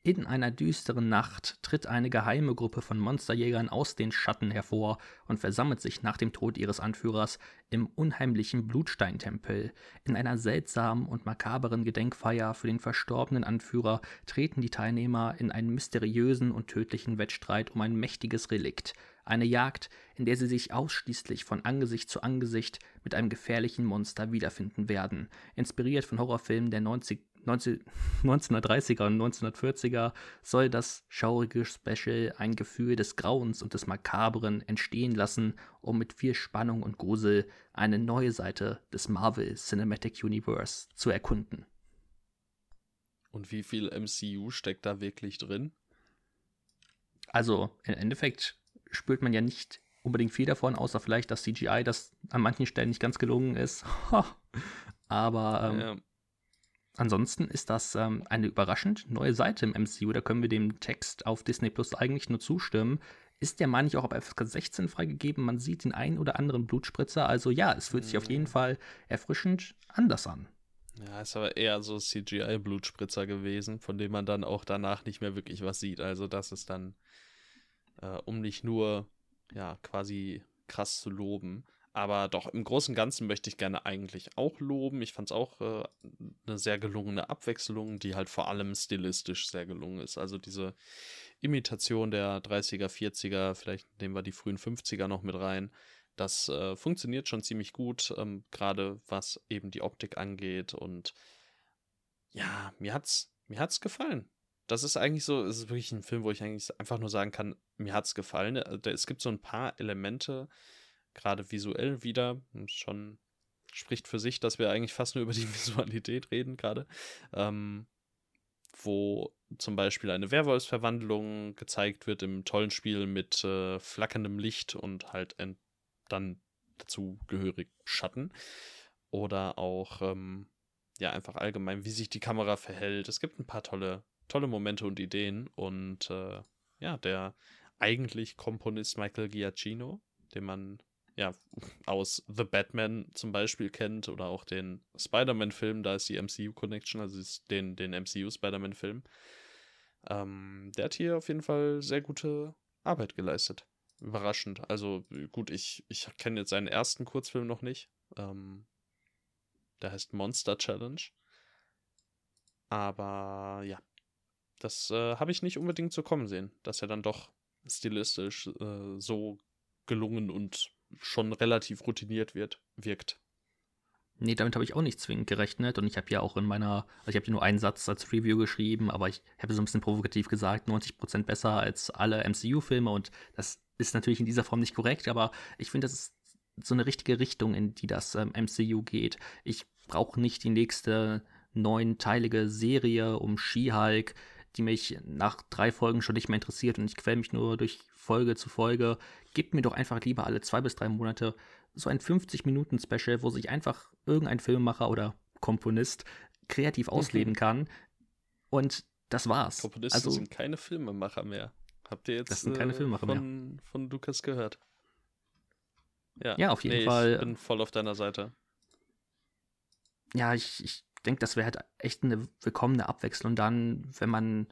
In einer düsteren Nacht tritt eine geheime Gruppe von Monsterjägern aus den Schatten hervor und versammelt sich nach dem Tod ihres Anführers im unheimlichen Blutsteintempel. In einer seltsamen und makaberen Gedenkfeier für den verstorbenen Anführer treten die Teilnehmer in einen mysteriösen und tödlichen Wettstreit um ein mächtiges Relikt. Eine Jagd, in der sie sich ausschließlich von Angesicht zu Angesicht mit einem gefährlichen Monster wiederfinden werden. Inspiriert von Horrorfilmen der 90 1930er und 1940er soll das schaurige Special ein Gefühl des Grauens und des Makabren entstehen lassen, um mit viel Spannung und Grusel eine neue Seite des Marvel Cinematic Universe zu erkunden. Und wie viel MCU steckt da wirklich drin? Also, im Endeffekt spürt man ja nicht unbedingt viel davon, außer vielleicht das CGI, das an manchen Stellen nicht ganz gelungen ist. Aber ähm, ja. Ansonsten ist das ähm, eine überraschend neue Seite im MCU. Da können wir dem Text auf Disney Plus eigentlich nur zustimmen. Ist der Mann nicht auch ab FSK 16 freigegeben? Man sieht den einen oder anderen Blutspritzer. Also ja, es fühlt sich auf jeden mhm. Fall erfrischend anders an. Ja, ist aber eher so CGI-Blutspritzer gewesen, von dem man dann auch danach nicht mehr wirklich was sieht. Also das ist dann, äh, um nicht nur, ja, quasi krass zu loben, aber doch, im Großen und Ganzen möchte ich gerne eigentlich auch loben. Ich fand es auch äh, eine sehr gelungene Abwechslung, die halt vor allem stilistisch sehr gelungen ist. Also diese Imitation der 30er, 40er, vielleicht nehmen wir die frühen 50er noch mit rein. Das äh, funktioniert schon ziemlich gut, ähm, gerade was eben die Optik angeht. Und ja, mir hat's, mir hat's gefallen. Das ist eigentlich so, es ist wirklich ein Film, wo ich eigentlich einfach nur sagen kann, mir hat's gefallen. Äh, es gibt so ein paar Elemente, gerade visuell wieder. Schon spricht für sich, dass wir eigentlich fast nur über die Visualität reden gerade. Ähm, wo zum Beispiel eine Werwolfsverwandlung gezeigt wird im tollen Spiel mit äh, flackerndem Licht und halt dann dazu gehörig Schatten. Oder auch, ähm, ja, einfach allgemein, wie sich die Kamera verhält. Es gibt ein paar tolle, tolle Momente und Ideen. Und äh, ja, der eigentlich Komponist Michael Giacchino, den man ja, aus The Batman zum Beispiel kennt oder auch den Spider-Man-Film, da ist die MCU-Connection, also den, den MCU-Spider-Man-Film. Ähm, der hat hier auf jeden Fall sehr gute Arbeit geleistet. Überraschend. Also gut, ich, ich kenne jetzt seinen ersten Kurzfilm noch nicht. Ähm, der heißt Monster Challenge. Aber ja, das äh, habe ich nicht unbedingt so kommen sehen, dass er dann doch stilistisch äh, so gelungen und schon relativ routiniert wird, wirkt. Nee, damit habe ich auch nicht zwingend gerechnet. Und ich habe ja auch in meiner, also ich habe ja nur einen Satz als Review geschrieben, aber ich habe so ein bisschen provokativ gesagt, 90% besser als alle MCU-Filme. Und das ist natürlich in dieser Form nicht korrekt, aber ich finde, das ist so eine richtige Richtung, in die das ähm, MCU geht. Ich brauche nicht die nächste neunteilige Serie um She-Hulk, die mich nach drei Folgen schon nicht mehr interessiert und ich quäle mich nur durch Folge zu Folge. Gib mir doch einfach lieber alle zwei bis drei Monate so ein 50-Minuten-Special, wo sich einfach irgendein Filmemacher oder Komponist kreativ ausleben okay. kann. Und das war's. Komponisten also, sind keine Filmemacher mehr. Habt ihr jetzt das sind keine äh, Filmemacher von, mehr. von Lukas gehört? Ja, ja auf jeden nee, Fall. Ich bin voll auf deiner Seite. Ja, ich, ich denke, das wäre halt echt eine willkommene Abwechslung dann, wenn man,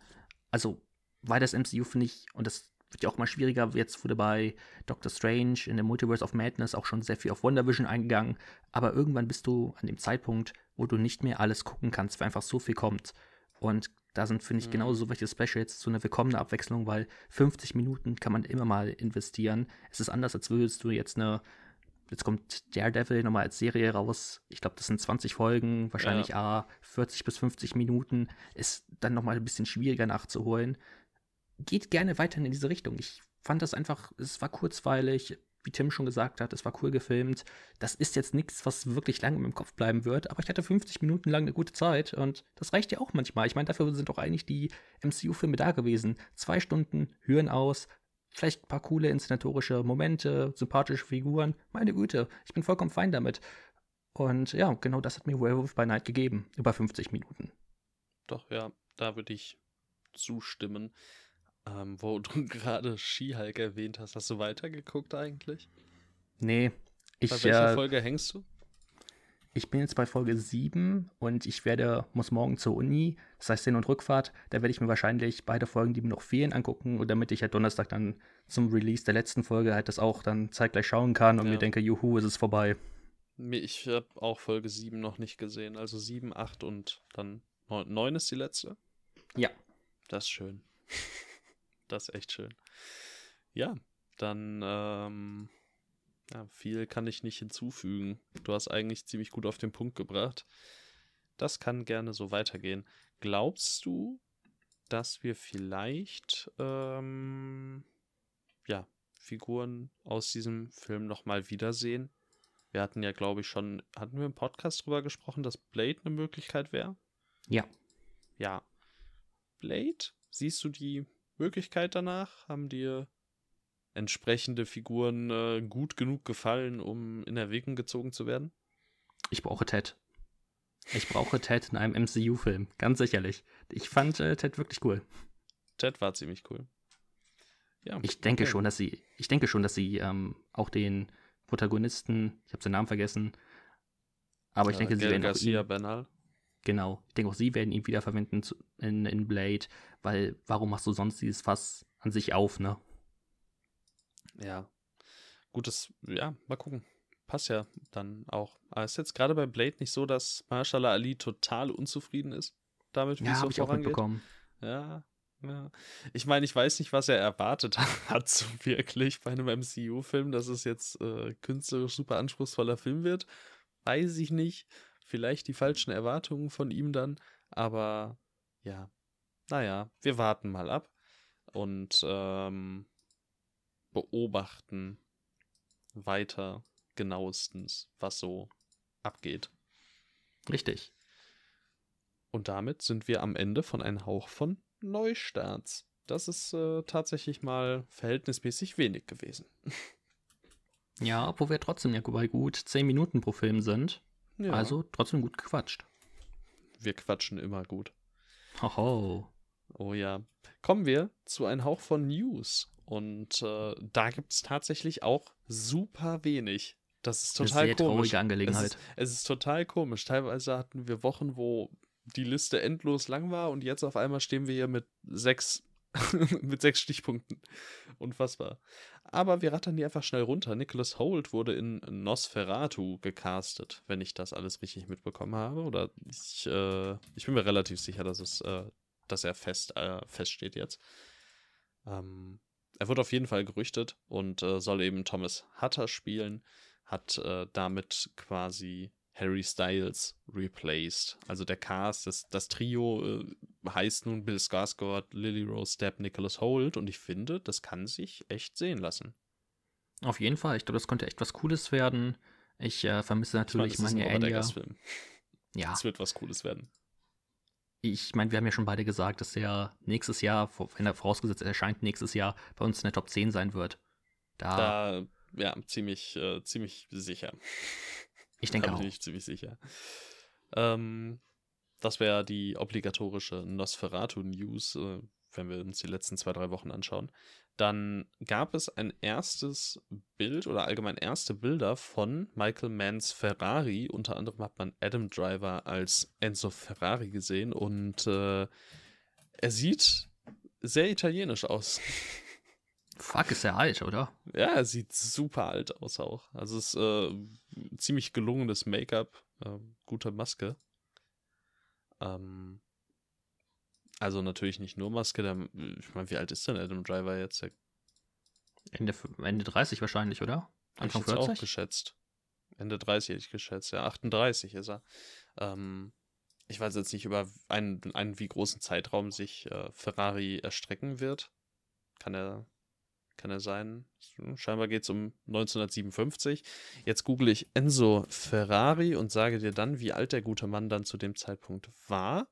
also, weil das MCU finde ich, und das wird ja auch mal schwieriger, jetzt wurde bei Doctor Strange in der Multiverse of Madness auch schon sehr viel auf WandaVision eingegangen, aber irgendwann bist du an dem Zeitpunkt, wo du nicht mehr alles gucken kannst, weil einfach so viel kommt. Und da sind, finde ich, mhm. genauso welche Specials so eine willkommene Abwechslung, weil 50 Minuten kann man immer mal investieren. Es ist anders, als würdest du jetzt eine, jetzt kommt Daredevil nochmal als Serie raus. Ich glaube, das sind 20 Folgen, wahrscheinlich ja. A, 40 bis 50 Minuten. Ist dann nochmal ein bisschen schwieriger nachzuholen. Geht gerne weiterhin in diese Richtung. Ich fand das einfach, es war kurzweilig, wie Tim schon gesagt hat, es war cool gefilmt. Das ist jetzt nichts, was wirklich lange im Kopf bleiben wird, aber ich hatte 50 Minuten lang eine gute Zeit und das reicht ja auch manchmal. Ich meine, dafür sind doch eigentlich die MCU-Filme da gewesen. Zwei Stunden, Hören aus, vielleicht ein paar coole inszenatorische Momente, sympathische Figuren. Meine Güte, ich bin vollkommen fein damit. Und ja, genau das hat mir Werewolf by Night gegeben, über 50 Minuten. Doch, ja, da würde ich zustimmen. Ähm, wo du gerade Skihulk erwähnt hast, hast du weitergeguckt eigentlich? Nee. Ich, bei welcher äh, Folge hängst du? Ich bin jetzt bei Folge 7 und ich werde, muss morgen zur Uni, das heißt Hin- und Rückfahrt, da werde ich mir wahrscheinlich beide Folgen, die mir noch fehlen, angucken und damit ich halt Donnerstag dann zum Release der letzten Folge halt das auch dann zeitgleich schauen kann und ja. mir denke, juhu, ist es vorbei. Ich habe auch Folge 7 noch nicht gesehen, also 7, 8 und dann 9, 9 ist die letzte? Ja. Das ist schön. das ist echt schön. Ja, dann, ähm, ja, viel kann ich nicht hinzufügen. Du hast eigentlich ziemlich gut auf den Punkt gebracht. Das kann gerne so weitergehen. Glaubst du, dass wir vielleicht, ähm, ja, Figuren aus diesem Film nochmal wiedersehen? Wir hatten ja, glaube ich, schon, hatten wir im Podcast drüber gesprochen, dass Blade eine Möglichkeit wäre? Ja. Ja. Blade, siehst du die Möglichkeit danach? Haben dir entsprechende Figuren äh, gut genug gefallen, um in Erwägung gezogen zu werden? Ich brauche Ted. Ich brauche Ted in einem MCU-Film, ganz sicherlich. Ich fand äh, Ted wirklich cool. Ted war ziemlich cool. Ja, ich denke okay. schon, dass sie, ich denke schon, dass sie ähm, auch den Protagonisten, ich habe seinen Namen vergessen, aber ich ja, denke, sie werden Garcia auch ihn, Bernal. Genau. Ich denke auch, sie werden ihn wiederverwenden in, in Blade, weil warum machst du sonst dieses Fass an sich auf, ne? Ja. Gutes, ja, mal gucken. Passt ja dann auch. Aber ist jetzt gerade bei Blade nicht so, dass Marshallah Ali total unzufrieden ist damit, wie ja, es so vorangeht? Mitbekommen. Ja, ja. Ich meine, ich weiß nicht, was er erwartet hat, so wirklich bei einem MCU-Film, dass es jetzt äh, künstlerisch super anspruchsvoller Film wird. Weiß ich nicht vielleicht die falschen Erwartungen von ihm dann, aber ja, naja, wir warten mal ab und ähm, beobachten weiter genauestens, was so abgeht. Richtig. Und damit sind wir am Ende von einem Hauch von Neustarts. Das ist äh, tatsächlich mal verhältnismäßig wenig gewesen. Ja, obwohl wir trotzdem ja bei gut 10 Minuten pro Film sind. Ja. Also trotzdem gut gequatscht. Wir quatschen immer gut. Hoho. Oh ja. Kommen wir zu einem Hauch von News. Und äh, da gibt es tatsächlich auch super wenig. Das ist total Eine sehr komisch. traurige Angelegenheit. Es ist, es ist total komisch. Teilweise hatten wir Wochen, wo die Liste endlos lang war und jetzt auf einmal stehen wir hier mit sechs, mit sechs Stichpunkten. Unfassbar. Aber wir rattern die einfach schnell runter. Nicholas Holt wurde in Nosferatu gecastet, wenn ich das alles richtig mitbekommen habe. Oder ich, äh, ich bin mir relativ sicher, dass es, äh, dass er fest, äh, feststeht jetzt. Ähm, er wurde auf jeden Fall gerüchtet und äh, soll eben Thomas Hutter spielen, hat äh, damit quasi Harry Styles replaced. Also der Cast, das, das Trio äh, heißt nun Bill Skarsgård, Lily Rose Depp, Nicholas Holt und ich finde, das kann sich echt sehen lassen. Auf jeden Fall. Ich glaube, das könnte echt was Cooles werden. Ich äh, vermisse natürlich ich meine, das ist ein. Robert-Eggers-Film. Ja, Es wird was Cooles werden. Ich meine, wir haben ja schon beide gesagt, dass er nächstes Jahr, wenn er vorausgesetzt erscheint, nächstes Jahr bei uns in der Top 10 sein wird. Da, Da, ja, ziemlich, äh, ziemlich sicher. ich denke da auch. bin ich ziemlich sicher. Ähm, das wäre die obligatorische Nosferatu-News, äh, wenn wir uns die letzten zwei, drei Wochen anschauen. Dann gab es ein erstes Bild oder allgemein erste Bilder von Michael Manns Ferrari. Unter anderem hat man Adam Driver als Enzo Ferrari gesehen und äh, er sieht sehr italienisch aus. Fuck, ist er alt, oder? Ja, er sieht super alt aus auch. Also es ist äh, ziemlich gelungenes Make-up, äh, gute Maske. Ähm, also natürlich nicht nur Maske, der, ich meine, wie alt ist denn Adam Driver jetzt? Der Ende, Ende 30 wahrscheinlich, oder? hab ich Anfang jetzt auch 40? geschätzt. Ende 30 hätte ich geschätzt, ja, 38 ist er. Ähm, ich weiß jetzt nicht, über einen, einen wie großen Zeitraum sich äh, Ferrari erstrecken wird. Kann er, kann er sein. Scheinbar geht es um 1957. Jetzt google ich Enzo Ferrari und sage dir dann, wie alt der gute Mann dann zu dem Zeitpunkt war.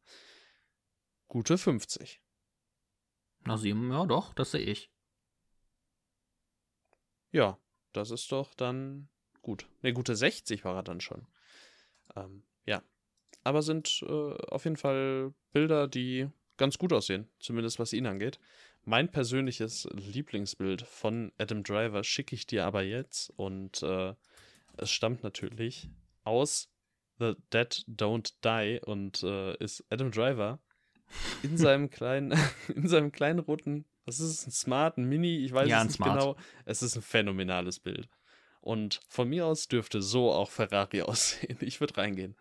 Gute 50. Na, sieben, ja doch, das sehe ich. Ja, das ist doch dann gut. Ne, gute 60 war er dann schon. Ähm, ja. Aber sind äh, auf jeden Fall Bilder, die ganz gut aussehen, zumindest was ihn angeht. Mein persönliches Lieblingsbild von Adam Driver schicke ich dir aber jetzt und äh, es stammt natürlich aus The Dead Don't Die und äh, ist Adam Driver in seinem kleinen, in seinem kleinen roten, was ist es, ein Smart, ein Mini, ich weiß Ja, es nicht Smart. genau. Es ist ein phänomenales Bild. Und von mir aus dürfte so auch Ferrari aussehen. Ich würde reingehen.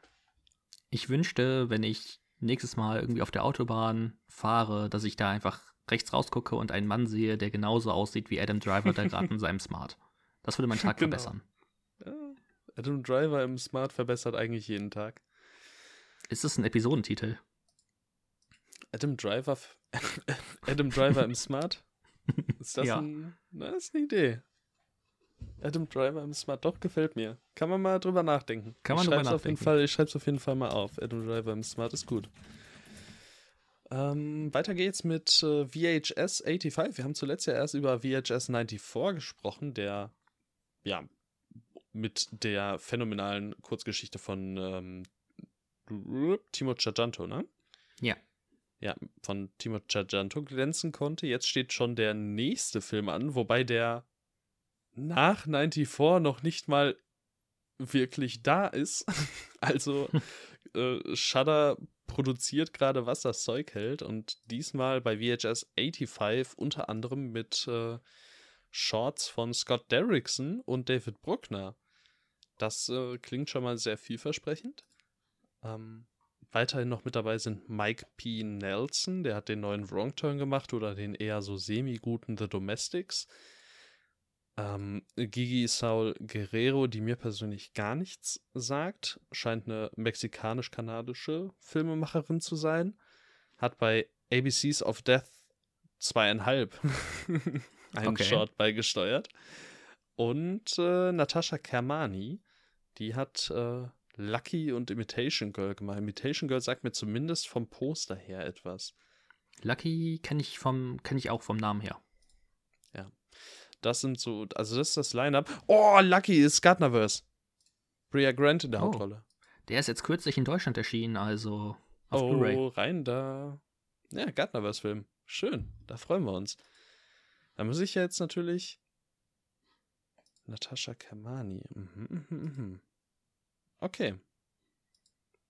Ich wünschte, wenn ich nächstes Mal irgendwie auf der Autobahn fahre, dass ich da einfach rechts rausgucke und einen Mann sehe, der genauso aussieht wie Adam Driver, der gerade in seinem Smart. Das würde meinen Tag Genau. verbessern. Adam Driver im Smart verbessert eigentlich jeden Tag. Ist das ein Episodentitel? Adam Driver, Adam Driver im Smart? Ist das Ja. ein, das ist eine Idee. Adam Driver im Smart, doch, gefällt mir. Kann man mal drüber nachdenken. Kann man ich drüber schreib's Auf jeden nachdenken. Fall, ich schreibe es auf jeden Fall mal auf. Adam Driver im Smart ist gut. Ähm, weiter geht's mit äh, VHS 85. Wir haben zuletzt ja erst über VHS 94 gesprochen, der ja mit der phänomenalen Kurzgeschichte von ähm, Timo Chajanto, ne? Ja. Ja, von Timo Chajanto glänzen konnte. Jetzt steht schon der nächste Film an, wobei der nach 94 noch nicht mal wirklich da ist. also äh, Shudder produziert gerade, was das Zeug hält und diesmal bei VHS 85 unter anderem mit äh, Shorts von Scott Derrickson und David Bruckner. Das äh, klingt schon mal sehr vielversprechend. Ähm, weiterhin noch mit dabei sind Mike P. Nelson, der hat den neuen Wrong Turn gemacht oder den eher so semi-guten The Domestics. Ähm, Gigi Saul Guerrero, die mir persönlich gar nichts sagt, scheint eine mexikanisch-kanadische Filmemacherin zu sein. Hat bei ABCs of Death zweieinhalb einen Okay. Short beigesteuert. Und äh, Natascha Kermani, die hat äh, Lucky und Imitation Girl gemacht. Imitation Girl sagt mir zumindest vom Poster her etwas. Lucky kenne ich vom, kenne ich auch vom Namen her. Das sind so, also das ist das Line-Up. Oh, Lucky ist Gardnerverse. Bria Grant in der Oh. Hauptrolle. Der ist jetzt kürzlich in Deutschland erschienen, also auf Blu-ray. Oh, rein da. Ja, Gardnerverse-Film. Schön, da freuen wir uns. Da muss ich ja jetzt natürlich. Natascha Kermani. Mhm, mhm, mhm. Okay.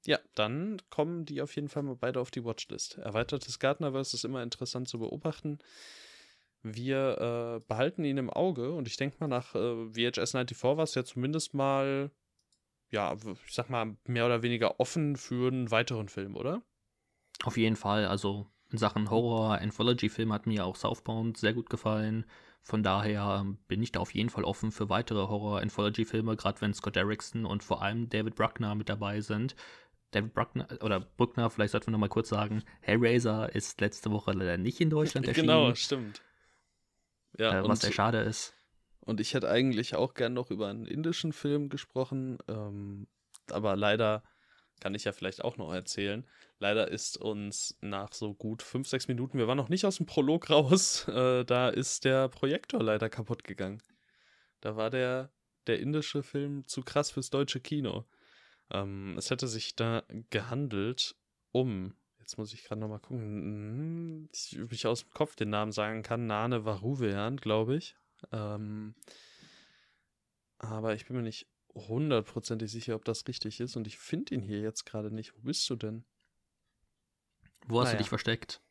Ja, dann kommen die auf jeden Fall mal beide auf die Watchlist. Erweitertes Gardnerverse ist immer interessant zu beobachten. Wir äh, behalten ihn im Auge und ich denke mal, nach äh, VHS 94 war es ja zumindest mal, ja, ich sag mal, mehr oder weniger offen für einen weiteren Film, oder? Auf jeden Fall. Also in Sachen Horror, Anthology-Film hat mir auch Southbound sehr gut gefallen. Von daher bin ich da auf jeden Fall offen für weitere Horror-Anthology-Filme, gerade wenn Scott Derrickson und vor allem David Bruckner mit dabei sind. David Bruckner, oder Bruckner, vielleicht sollten wir noch mal kurz sagen, Hellraiser ist letzte Woche leider nicht in Deutschland erschienen. Genau, stimmt. Ja, äh, was sehr schade ist. Und ich hätte eigentlich auch gern noch über einen indischen Film gesprochen, ähm, aber leider kann ich ja vielleicht auch noch erzählen. Leider ist uns nach so gut fünf, sechs Minuten, wir waren noch nicht aus dem Prolog raus, äh, da ist der Projektor leider kaputt gegangen. Da war der, der indische Film zu krass fürs deutsche Kino. Ähm, es hätte sich da gehandelt um, jetzt muss ich gerade nochmal gucken, ob ich aus dem Kopf den Namen sagen kann, Nane Varuvean, glaube ich. Ähm, aber ich bin mir nicht hundertprozentig sicher, ob das richtig ist und ich finde ihn hier jetzt gerade nicht. Wo bist du denn? Wo hast naja. du dich versteckt?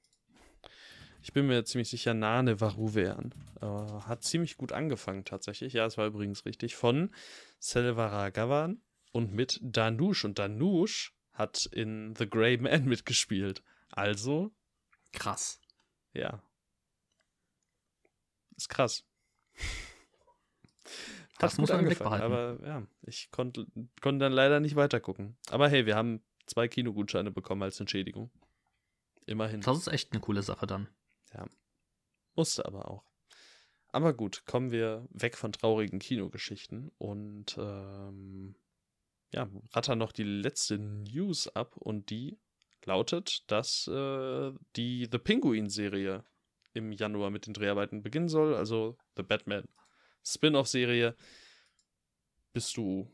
Ich bin mir ziemlich sicher, Nane Varuvean. Äh, hat ziemlich gut angefangen tatsächlich. Ja, es war übrigens richtig. Von Selvaragavan und mit Danush. Und Danush hat in The Grey Man mitgespielt. Also. Krass. Ja. Ist krass. Das muss man angefangen, aber ja, ich konnte, konnte dann leider nicht weitergucken. Aber hey, wir haben zwei Kinogutscheine bekommen als Entschädigung. Immerhin. Das ist echt eine coole Sache dann. Ja. Musste aber auch. Aber gut, kommen wir weg von traurigen Kinogeschichten und ähm, ja, ratter noch die letzte News ab und die lautet, dass äh, die The Penguin-Serie im Januar mit den Dreharbeiten beginnen soll, also The Batman Spin-off-Serie. Bist du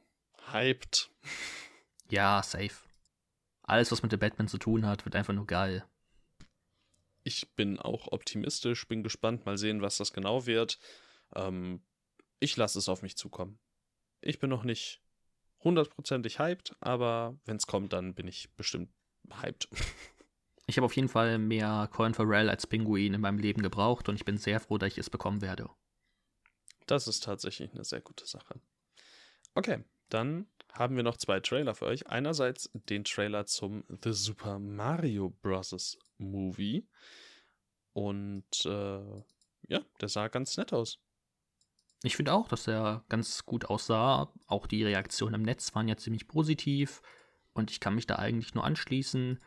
hyped? Ja, safe. Alles, was mit der Batman zu tun hat, wird einfach nur geil. Ich bin auch optimistisch, bin gespannt, mal sehen, was das genau wird. Ähm, ich lasse es auf mich zukommen. Ich bin noch nicht hundertprozentig hyped, aber wenn es kommt, dann bin ich bestimmt hyped. Ich habe auf jeden Fall mehr Colin Farrell als Pinguin in meinem Leben gebraucht und ich bin sehr froh, dass ich es bekommen werde. Das ist tatsächlich eine sehr gute Sache. Okay, dann haben wir noch zwei Trailer für euch. Einerseits den Trailer zum The Super Mario Bros. Movie. Und äh, ja, der sah ganz nett aus. Ich finde auch, dass er ganz gut aussah. Auch die Reaktionen im Netz waren ja ziemlich positiv. Und ich kann mich da eigentlich nur anschließen.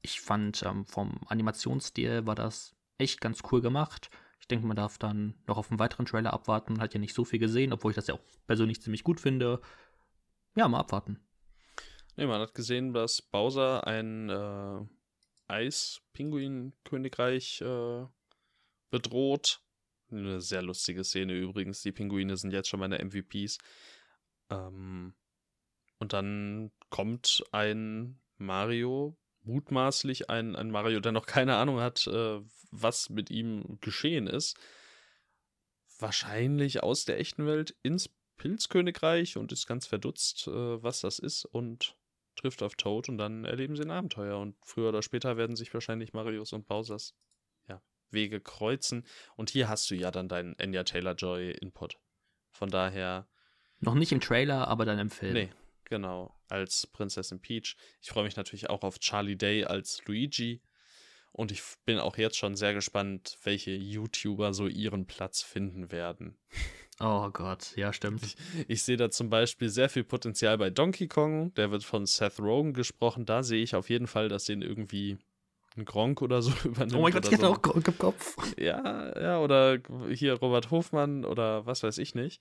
Ich fand, ähm, vom Animationsstil war das echt ganz cool gemacht. Ich denke, man darf dann noch auf einen weiteren Trailer abwarten. Man hat ja nicht so viel gesehen, obwohl ich das ja auch persönlich ziemlich gut finde. Ja, mal abwarten. Nee, man hat gesehen, dass Bowser ein äh, Eis-Pinguin-Königreich äh, bedroht. Eine sehr lustige Szene übrigens. Die Pinguine sind jetzt schon meine MVPs. Ähm, und dann kommt ein Mario mutmaßlich ein, ein Mario, der noch keine Ahnung hat, äh, was mit ihm geschehen ist, wahrscheinlich aus der echten Welt ins Pilzkönigreich und ist ganz verdutzt, äh, was das ist und trifft auf Toad und dann erleben sie ein Abenteuer und früher oder später werden sich wahrscheinlich Marios und Bowsers ja, Wege kreuzen und hier hast du ja dann deinen Anya Taylor-Joy Input. Von daher noch nicht im Trailer, aber dann im Film. Nee, Genau, als Prinzessin Peach. Ich freue mich natürlich auch auf Charlie Day als Luigi. Und ich bin auch jetzt schon sehr gespannt, welche YouTuber so ihren Platz finden werden. Oh Gott, ja, stimmt. Ich, ich sehe da zum Beispiel sehr viel Potenzial bei Donkey Kong. Der wird von Seth Rogen gesprochen. Da sehe ich auf jeden Fall, dass den irgendwie ein Gronk oder so übernimmt. Oh mein Gott, ich hatte so. auch Gronk im Kopf. Ja, ja, oder hier Robert Hofmann oder was weiß ich nicht.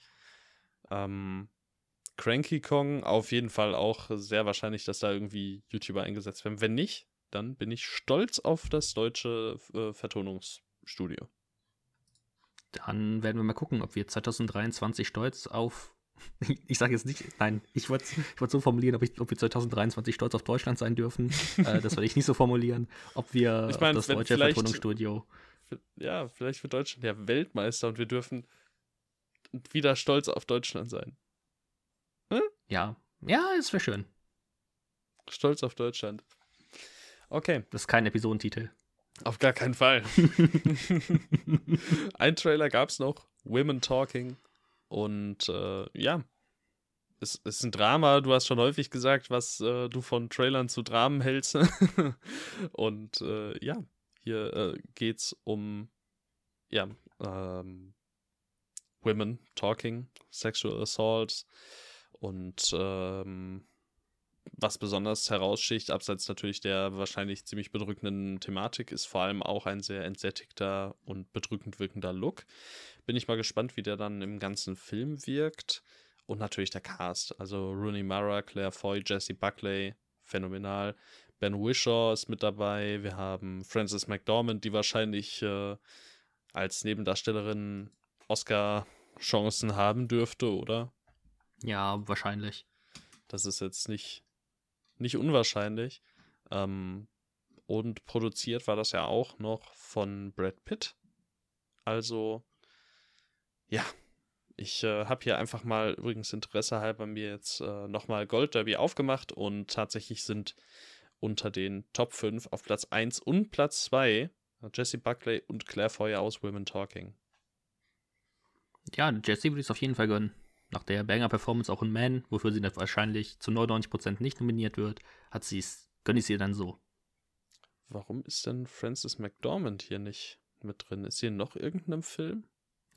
Ähm, Cranky Kong auf jeden Fall auch sehr wahrscheinlich, dass da irgendwie YouTuber eingesetzt werden. Wenn nicht, dann bin ich stolz auf das deutsche äh, Vertonungsstudio. Dann werden wir mal gucken, ob wir 2023 stolz auf. Ich sage jetzt nicht, nein, ich wollte ich wollt so formulieren, ob, ich, ob wir 2023 stolz auf Deutschland sein dürfen. äh, das werde ich nicht so formulieren. Ob wir ich mein, das deutsche Vertonungsstudio ja, vielleicht für Deutschland ja Weltmeister und wir dürfen wieder stolz auf Deutschland sein. Hm? Ja, ja, es wäre schön. Stolz auf Deutschland. Okay. Das ist kein Episodentitel. Auf gar keinen Fall. Ein Trailer gab es noch, Women Talking. Und äh, ja, es ist ein Drama. Du hast schon häufig gesagt, was äh, du von Trailern zu Dramen hältst. Und äh, ja, hier äh, geht es um ja, ähm, Women Talking, Sexual Assault und ähm, was besonders heraussticht, abseits natürlich der wahrscheinlich ziemlich bedrückenden Thematik, ist vor allem auch ein sehr entsättigter und bedrückend wirkender Look. Bin ich mal gespannt, wie der dann im ganzen Film wirkt. Und natürlich der Cast. Also Rooney Mara, Claire Foy, Jesse Buckley, phänomenal. Ben Wishaw ist mit dabei. Wir haben Frances McDormand, die wahrscheinlich äh, als Nebendarstellerin Oscar-Chancen haben dürfte, oder? Ja, wahrscheinlich. Das ist jetzt nicht nicht unwahrscheinlich. Ähm, und produziert war das ja auch noch von Brad Pitt. Also, ja, ich äh, habe hier einfach mal übrigens Interesse halber mir jetzt äh, nochmal Gold Derby aufgemacht und tatsächlich sind unter den Top 5 auf Platz 1 und Platz 2 Jesse Buckley und Claire Foy aus Women Talking. Ja, Jesse würde ich es auf jeden Fall gönnen. Nach der Banger-Performance auch in Man, wofür sie dann wahrscheinlich zu 99% nicht nominiert wird, hat sie es, gönne ich sie dann so. Warum ist denn Frances McDormand hier nicht mit drin? Ist sie in noch irgendeinem Film?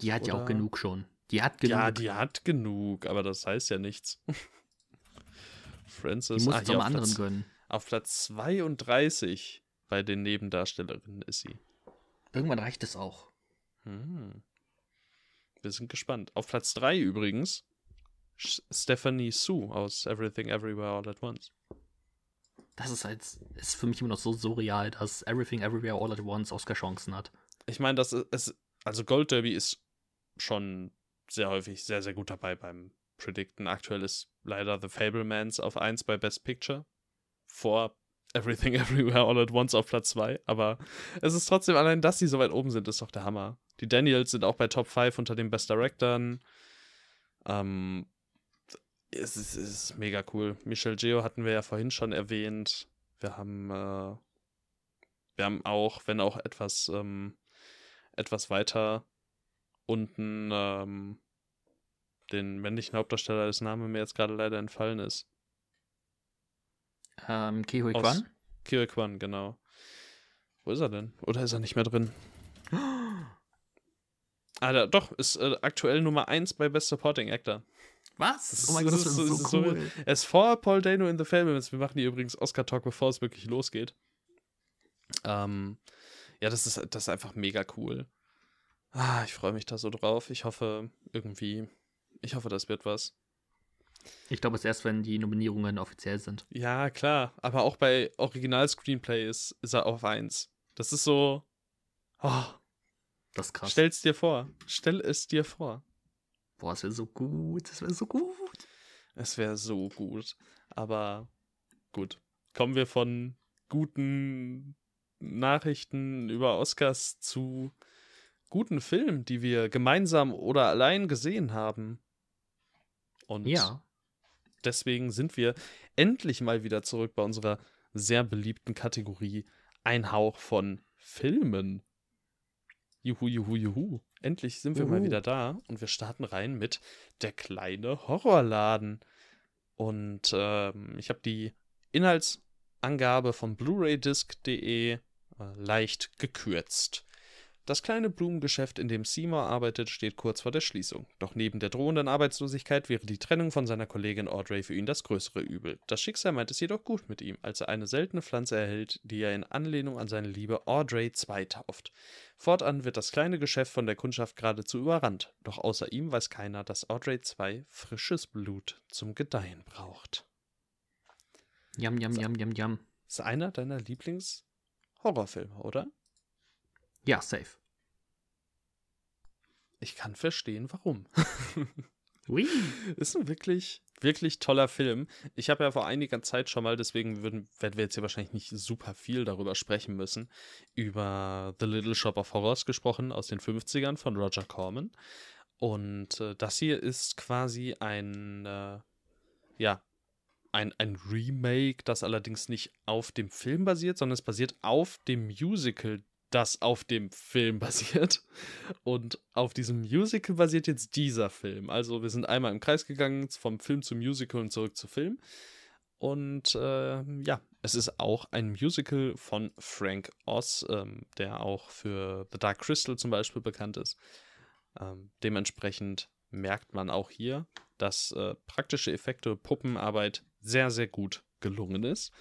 Die hat Oder? ja auch genug schon. Die hat genug. Ja, die hat genug, aber das heißt ja nichts. Frances, die muss ah, zum anderen Platz, gönnen. Auf Platz 32 bei den Nebendarstellerinnen ist sie. Irgendwann reicht es auch. Hm. Wir sind gespannt. Auf Platz 3 übrigens Stephanie Sue aus Everything Everywhere All at Once. Das ist halt, ist für mich immer noch so surreal, dass Everything Everywhere All at Once Oscar-Chancen hat. Ich meine, das ist, also Gold Derby ist schon sehr häufig sehr, sehr gut dabei beim Predicten. Aktuell ist leider The Fablemans auf 1 bei Best Picture. Vor Everything Everywhere All at Once auf Platz 2. Aber es ist trotzdem allein, dass sie so weit oben sind, ist doch der Hammer. Die Daniels sind auch bei Top 5 unter den Best Directors. Ähm, es ist, es ist mega cool. Michel Geo hatten wir ja vorhin schon erwähnt. Wir haben, äh, wir haben auch, wenn auch etwas, ähm, etwas weiter unten, ähm, den männlichen Hauptdarsteller, dessen Name mir jetzt gerade leider entfallen ist. Ähm, Kihui Kwan? Kihui Kwan, genau. Wo ist er denn? Oder ist er nicht mehr drin? Ah, da, doch, ist äh, aktuell Nummer 1 bei Best Supporting Actor. Was? Oh mein Gott, das ist, so, so cool. So, er ist vor Paul Dano in The Fablemans. Wir machen hier übrigens Oscar-Talk, bevor es wirklich losgeht. Ähm, ja, das ist, das ist einfach mega cool. Ah, ich freue mich da so drauf. Ich hoffe, irgendwie, ich hoffe, das wird was. Ich glaube, es erst, wenn die Nominierungen offiziell sind. Ja, klar. Aber auch bei Original-Screenplay ist, ist er auf 1. Das ist so. Oh, das ist krass. Stell es dir vor. Stell es dir vor. Boah, es wäre so gut. Es wäre so gut. Es wäre so gut. Aber gut. Kommen wir von guten Nachrichten über Oscars zu guten Filmen, die wir gemeinsam oder allein gesehen haben. Und ja. deswegen sind wir endlich mal wieder zurück bei unserer sehr beliebten Kategorie Ein Hauch von Filmen. Juhu, juhu, juhu. Endlich sind wir juhu. mal wieder da und wir starten rein mit Der kleine Horrorladen. Und ähm, ich habe die Inhaltsangabe von blu-raydisc.de äh, leicht gekürzt. Das kleine Blumengeschäft, in dem Seymour arbeitet, steht kurz vor der Schließung. Doch neben der drohenden Arbeitslosigkeit wäre die Trennung von seiner Kollegin Audrey für ihn das größere Übel. Das Schicksal meint es jedoch gut mit ihm, als er eine seltene Pflanze erhält, die er in Anlehnung an seine Liebe Audrey II tauft. Fortan wird das kleine Geschäft von der Kundschaft geradezu überrannt, doch außer ihm weiß keiner, dass Audrey II frisches Blut zum Gedeihen braucht. Jam, jam, jam, jam, jam. Ist einer deiner Lieblings-Horrorfilme, oder? Ja, safe. Ich kann verstehen, warum. Ui. Ist ein wirklich, wirklich toller Film. Ich habe ja vor einiger Zeit schon mal, deswegen würden, werden wir jetzt hier wahrscheinlich nicht super viel darüber sprechen müssen, über The Little Shop of Horrors gesprochen aus den 50ern von Roger Corman. Und äh, das hier ist quasi ein, äh, ja, ein, ein Remake, das allerdings nicht auf dem Film basiert, sondern es basiert auf dem Musical, das auf dem Film basiert. Und auf diesem Musical basiert jetzt dieser Film. Also wir sind einmal im Kreis gegangen, vom Film zum Musical und zurück zu Film. Und äh, ja, es ist auch ein Musical von Frank Oz, ähm, der auch für The Dark Crystal zum Beispiel bekannt ist. Ähm, dementsprechend merkt man auch hier, dass äh, praktische Effekte, Puppenarbeit sehr, sehr gut gelungen ist.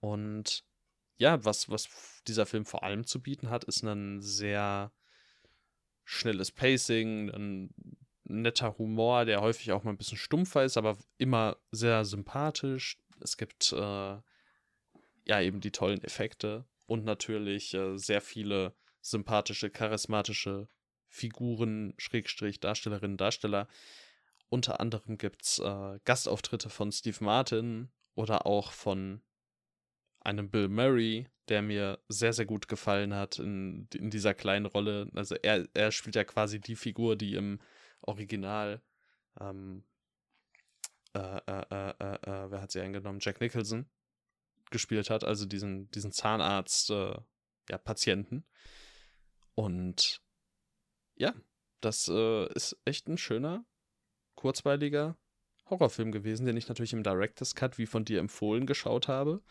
Und ja, was, was dieser Film vor allem zu bieten hat, ist ein sehr schnelles Pacing, ein netter Humor, der häufig auch mal ein bisschen stumpfer ist, aber immer sehr sympathisch. Es gibt äh, ja eben die tollen Effekte und natürlich äh, sehr viele sympathische, charismatische Figuren, Schrägstrich, Darstellerinnen, Darsteller. Unter anderem gibt es äh, Gastauftritte von Steve Martin oder auch von einem Bill Murray, der mir sehr, sehr gut gefallen hat in, in dieser kleinen Rolle. Also er, er spielt ja quasi die Figur, die im Original ähm, äh, äh, äh, äh, äh wer hat sie eingenommen? Jack Nicholson gespielt hat, also diesen, diesen Zahnarzt, äh, ja, Patienten. Und ja, das ist echt ein schöner, kurzweiliger Horrorfilm gewesen, den ich natürlich im Director's Cut, wie von dir empfohlen, geschaut habe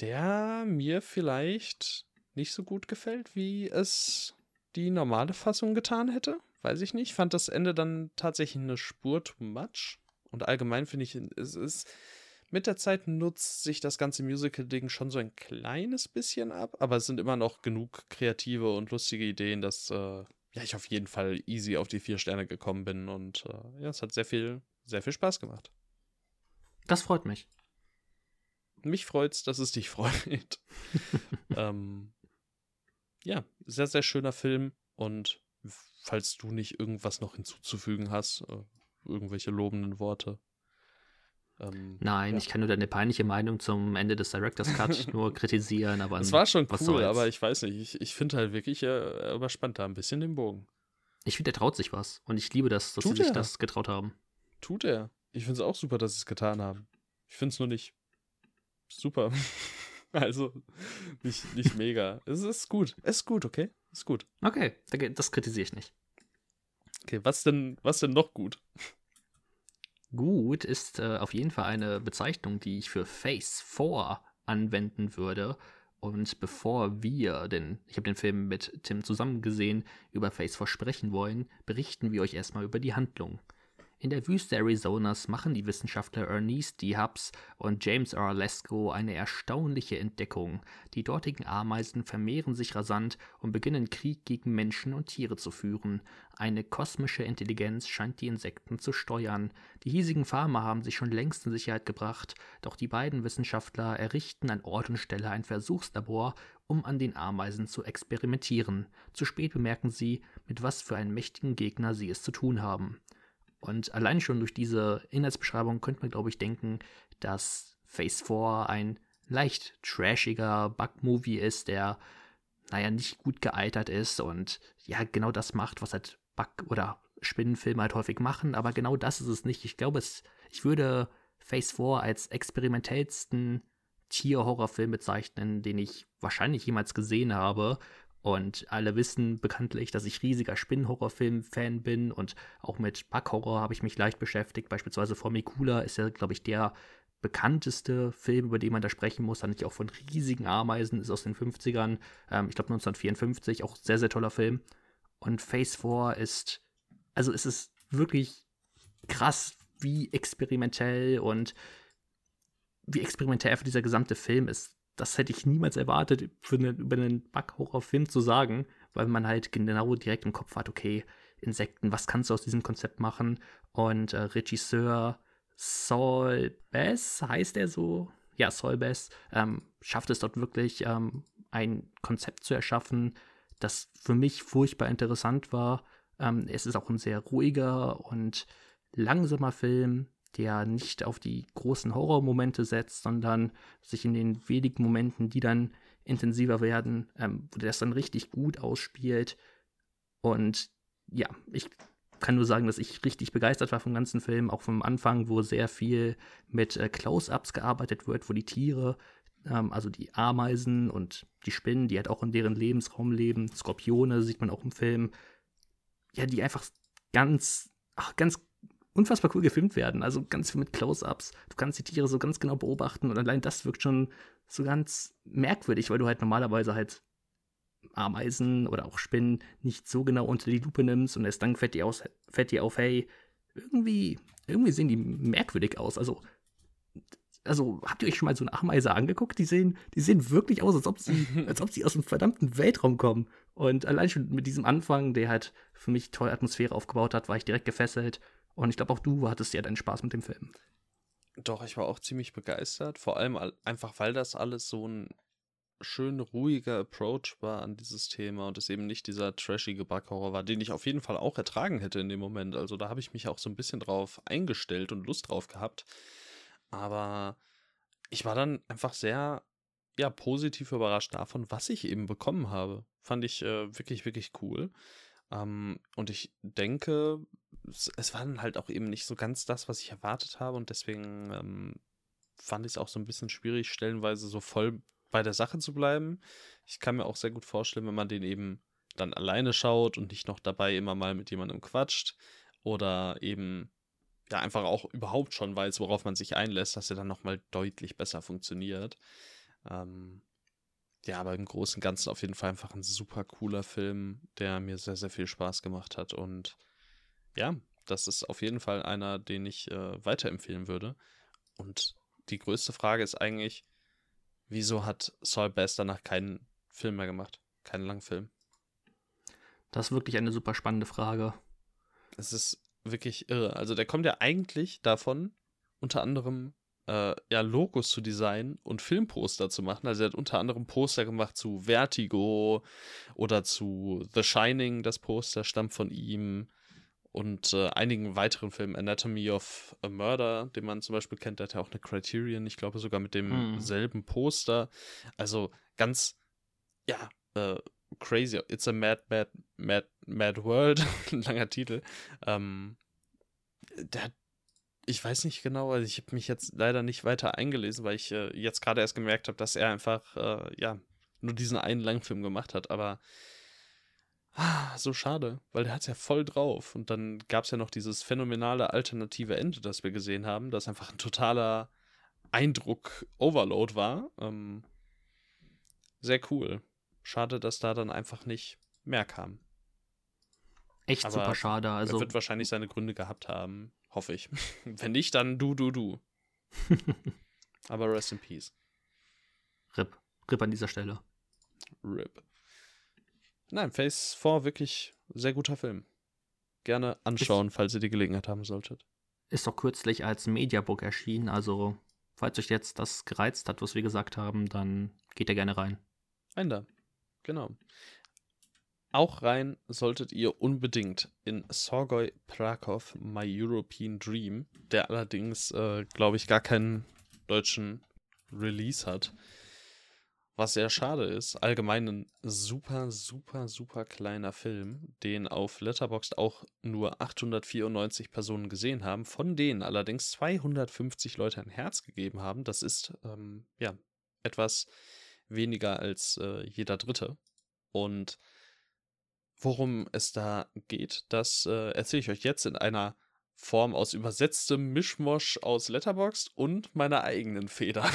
der mir vielleicht nicht so gut gefällt, wie es die normale Fassung getan hätte. Weiß ich nicht. Fand das Ende dann tatsächlich eine Spur too much. Und allgemein finde ich, es ist mit der Zeit nutzt sich das ganze Musical-Ding schon so ein kleines bisschen ab, aber es sind immer noch genug kreative und lustige Ideen, dass äh, ja, ich auf jeden Fall easy auf die vier Sterne gekommen bin und äh, ja, es hat sehr viel, sehr viel Spaß gemacht. Das freut mich mich freut's, dass es dich freut. ähm, ja, sehr, sehr schöner Film. Und falls du nicht irgendwas noch hinzuzufügen hast, äh, irgendwelche lobenden Worte. Ähm, Nein, ja. ich kann nur deine peinliche Meinung zum Ende des Director's Cut nur kritisieren, aber. Es war schon cool, aber ich weiß nicht, ich, ich finde halt wirklich, er überspannt da ein bisschen den Bogen. Ich finde, er traut sich was. Und ich liebe das, dass Tut sie sich das getraut haben. Tut er. Ich finde es auch super, dass sie es getan haben. Ich finde es nur nicht super. Also nicht, nicht mega. Es ist gut. Es ist gut, okay? Es ist gut. Okay, das kritisiere ich nicht. Okay, was denn, was denn noch gut? Gut ist äh, auf jeden Fall eine Bezeichnung, die ich für Phase 4 anwenden würde. Und bevor wir, denn ich habe den Film mit Tim zusammen gesehen, über Phase 4 sprechen wollen, berichten wir euch erstmal über die Handlung. In der Wüste Arizonas machen die Wissenschaftler Ernest D. Hubbs und James R. Lesko eine erstaunliche Entdeckung. Die dortigen Ameisen vermehren sich rasant und beginnen Krieg gegen Menschen und Tiere zu führen. Eine kosmische Intelligenz scheint die Insekten zu steuern. Die hiesigen Farmer haben sich schon längst in Sicherheit gebracht, doch die beiden Wissenschaftler errichten an Ort und Stelle ein Versuchslabor, um an den Ameisen zu experimentieren. Zu spät bemerken sie, mit was für einem mächtigen Gegner sie es zu tun haben. Und allein schon durch diese Inhaltsbeschreibung könnte man, glaube ich, denken, dass Phase 4 ein leicht trashiger Bug-Movie ist, der, naja, nicht gut gealtert ist und ja, genau das macht, was halt Bug- oder Spinnenfilme halt häufig machen, aber genau das ist es nicht. Ich glaube, es, ich würde Phase 4 als experimentellsten Tier-Horrorfilm bezeichnen, den ich wahrscheinlich jemals gesehen habe. Und alle wissen bekanntlich, dass ich riesiger Spinnenhorrorfilm-Fan bin und auch mit Backhorror habe ich mich leicht beschäftigt. Beispielsweise Formicula ist ja, glaube ich, der bekannteste Film, über den man da sprechen muss. Dann auch von riesigen Ameisen, ist aus den 50ern, ähm, ich glaube 1954, auch sehr, sehr toller Film. Und Phase 4 ist, also es ist wirklich krass, wie experimentell und wie experimentell einfach dieser gesamte Film ist das hätte ich niemals erwartet, für eine, über einen Bug-Horror-Film zu sagen, weil man halt genau direkt im Kopf hat, okay, Insekten, was kannst du aus diesem Konzept machen? Und äh, Regisseur Saul Bess, heißt er so? Ja, Saul Bess, ähm, schafft es dort wirklich, ähm, ein Konzept zu erschaffen, das für mich furchtbar interessant war. Ähm, es ist auch ein sehr ruhiger und langsamer Film, der nicht auf die großen Horrormomente setzt, sondern sich in den wenigen Momenten, die dann intensiver werden, ähm, wo der das dann richtig gut ausspielt. Und ja, ich kann nur sagen, dass ich richtig begeistert war vom ganzen Film, auch vom Anfang, wo sehr viel mit äh, Close-ups gearbeitet wird, wo die Tiere, ähm, also die Ameisen und die Spinnen, die halt auch in deren Lebensraum leben, Skorpione sieht man auch im Film, ja, die einfach ganz, ach, ganz unfassbar cool gefilmt werden. Also ganz viel mit Close-ups. Du kannst die Tiere so ganz genau beobachten und allein das wirkt schon so ganz merkwürdig, weil du halt normalerweise halt Ameisen oder auch Spinnen nicht so genau unter die Lupe nimmst und erst dann fällt dir, aus, fällt dir auf, hey, irgendwie, irgendwie sehen die merkwürdig aus. Also, also habt ihr euch schon mal so eine Ameise angeguckt? Die sehen, die sehen wirklich aus, als ob sie, als ob sie aus dem verdammten Weltraum kommen. Und allein schon mit diesem Anfang, der halt für mich tolle Atmosphäre aufgebaut hat, war ich direkt gefesselt. Und ich glaube, auch du hattest ja deinen Spaß mit dem Film. Doch, ich war auch ziemlich begeistert. Vor allem einfach, weil das alles so ein schön ruhiger Approach war an dieses Thema und es eben nicht dieser trashige Backhorror war, den ich auf jeden Fall auch ertragen hätte in dem Moment. Also da habe ich mich auch so ein bisschen drauf eingestellt und Lust drauf gehabt. Aber ich war dann einfach sehr, ja, positiv überrascht davon, was ich eben bekommen habe. Fand ich äh, wirklich, wirklich cool. Ähm, und ich denke, es, es, war dann halt auch eben nicht so ganz das, was ich erwartet habe und deswegen ähm, fand ich es auch so ein bisschen schwierig, stellenweise so voll bei der Sache zu bleiben. Ich kann mir auch sehr gut vorstellen, wenn man den eben dann alleine schaut und nicht noch dabei immer mal mit jemandem quatscht oder eben ja einfach auch überhaupt schon weiß, worauf man sich einlässt, dass er dann nochmal deutlich besser funktioniert. Ähm, ja, aber im Großen und Ganzen auf jeden Fall einfach ein super cooler Film, der mir sehr, sehr viel Spaß gemacht hat. Und ja, das ist auf jeden Fall einer, den ich äh, weiterempfehlen würde. Und die größte Frage ist eigentlich, wieso hat Saul Bass danach keinen Film mehr gemacht? Keinen Langfilm? Das ist wirklich eine super spannende Frage. Es ist wirklich irre. Also der kommt ja eigentlich davon, unter anderem äh, ja, Logos zu designen und Filmposter zu machen. Also er hat unter anderem Poster gemacht zu Vertigo oder zu The Shining. Das Poster stammt von ihm und äh, einigen weiteren Filmen, Anatomy of a Murder, den man zum Beispiel kennt, der hat ja auch eine Criterion, ich glaube sogar mit demselben hm. Poster. Also ganz, ja, äh, crazy. It's a mad, mad, mad, mad world. Ein langer Titel. Ähm, der hat, ich weiß nicht genau, also ich habe mich jetzt leider nicht weiter eingelesen, weil ich äh, jetzt gerade erst gemerkt habe, dass er einfach, äh, ja, nur diesen einen Langfilm gemacht hat, aber Ah, so schade, weil der hat es ja voll drauf. Und dann gab es ja noch dieses phänomenale alternative Ende, das wir gesehen haben, das einfach ein totaler Eindruck-Overload war. Ähm, sehr cool. Schade, dass da dann einfach nicht mehr kam. Echt Aber super schade. Also er wird wahrscheinlich seine Gründe gehabt haben, hoffe ich. Wenn nicht, dann du, du, du. Aber rest in peace. RIP. RIP an dieser Stelle. RIP. Nein, Phase 4 wirklich sehr guter Film. Gerne anschauen, ist, falls ihr die Gelegenheit haben solltet. Ist doch kürzlich als Mediabook erschienen, also falls euch jetzt das gereizt hat, was wir gesagt haben, dann geht ihr gerne rein. Ein da. Genau. Auch rein solltet ihr unbedingt in Sorgoy Prakov My European Dream, der allerdings, äh, glaube ich, gar keinen deutschen Release hat. Was sehr schade ist, allgemein ein super, super, super kleiner Film, den auf Letterboxd auch nur 894 Personen gesehen haben, von denen allerdings 250 Leute ein Herz gegeben haben. Das ist, ähm, ja, etwas weniger als äh, jeder Dritte. Und worum es da geht, das äh, erzähle ich euch jetzt in einer Form aus übersetztem Mischmosch aus Letterboxd und meiner eigenen Feder.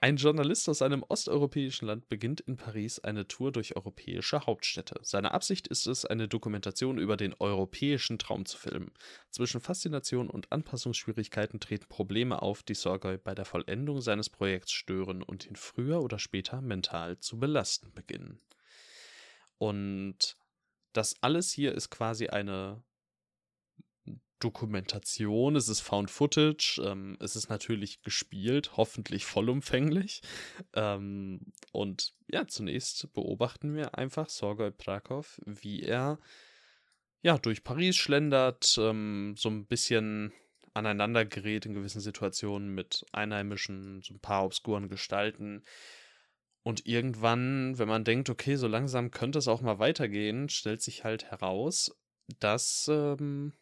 Ein Journalist aus einem osteuropäischen Land beginnt in Paris eine Tour durch europäische Hauptstädte. Seine Absicht ist es, eine Dokumentation über den europäischen Traum zu filmen. Zwischen Faszination und Anpassungsschwierigkeiten treten Probleme auf, die Sorgoy bei der Vollendung seines Projekts stören und ihn früher oder später mental zu belasten beginnen. Und das alles hier ist quasi eine Dokumentation, es ist Found Footage, ähm, es ist natürlich gespielt, hoffentlich vollumfänglich. Ähm, und ja, zunächst beobachten wir einfach Sorgoi Prakov, wie er ja, durch Paris schlendert, ähm, so ein bisschen aneinander gerät in gewissen Situationen mit Einheimischen, so ein paar obskuren Gestalten. Und irgendwann, wenn man denkt, okay, so langsam könnte es auch mal weitergehen, stellt sich halt heraus, dass ähm,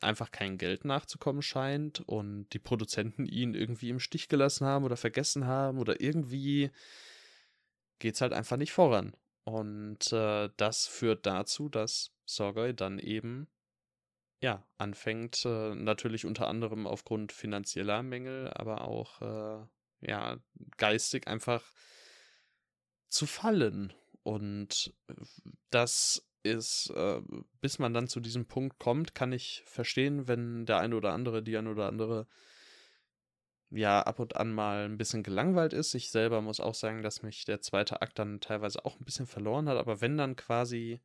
einfach kein Geld nachzukommen scheint und die Produzenten ihn irgendwie im Stich gelassen haben oder vergessen haben oder irgendwie geht es halt einfach nicht voran. Und äh, das führt dazu, dass Sorgoy dann eben ja anfängt, äh, natürlich unter anderem aufgrund finanzieller Mängel, aber auch äh, ja geistig einfach zu fallen. Und das ist, äh, bis man dann zu diesem Punkt kommt, kann ich verstehen, wenn der eine oder andere, die eine oder andere ja ab und an mal ein bisschen gelangweilt ist. Ich selber muss auch sagen, dass mich der zweite Akt dann teilweise auch ein bisschen verloren hat, aber wenn dann quasi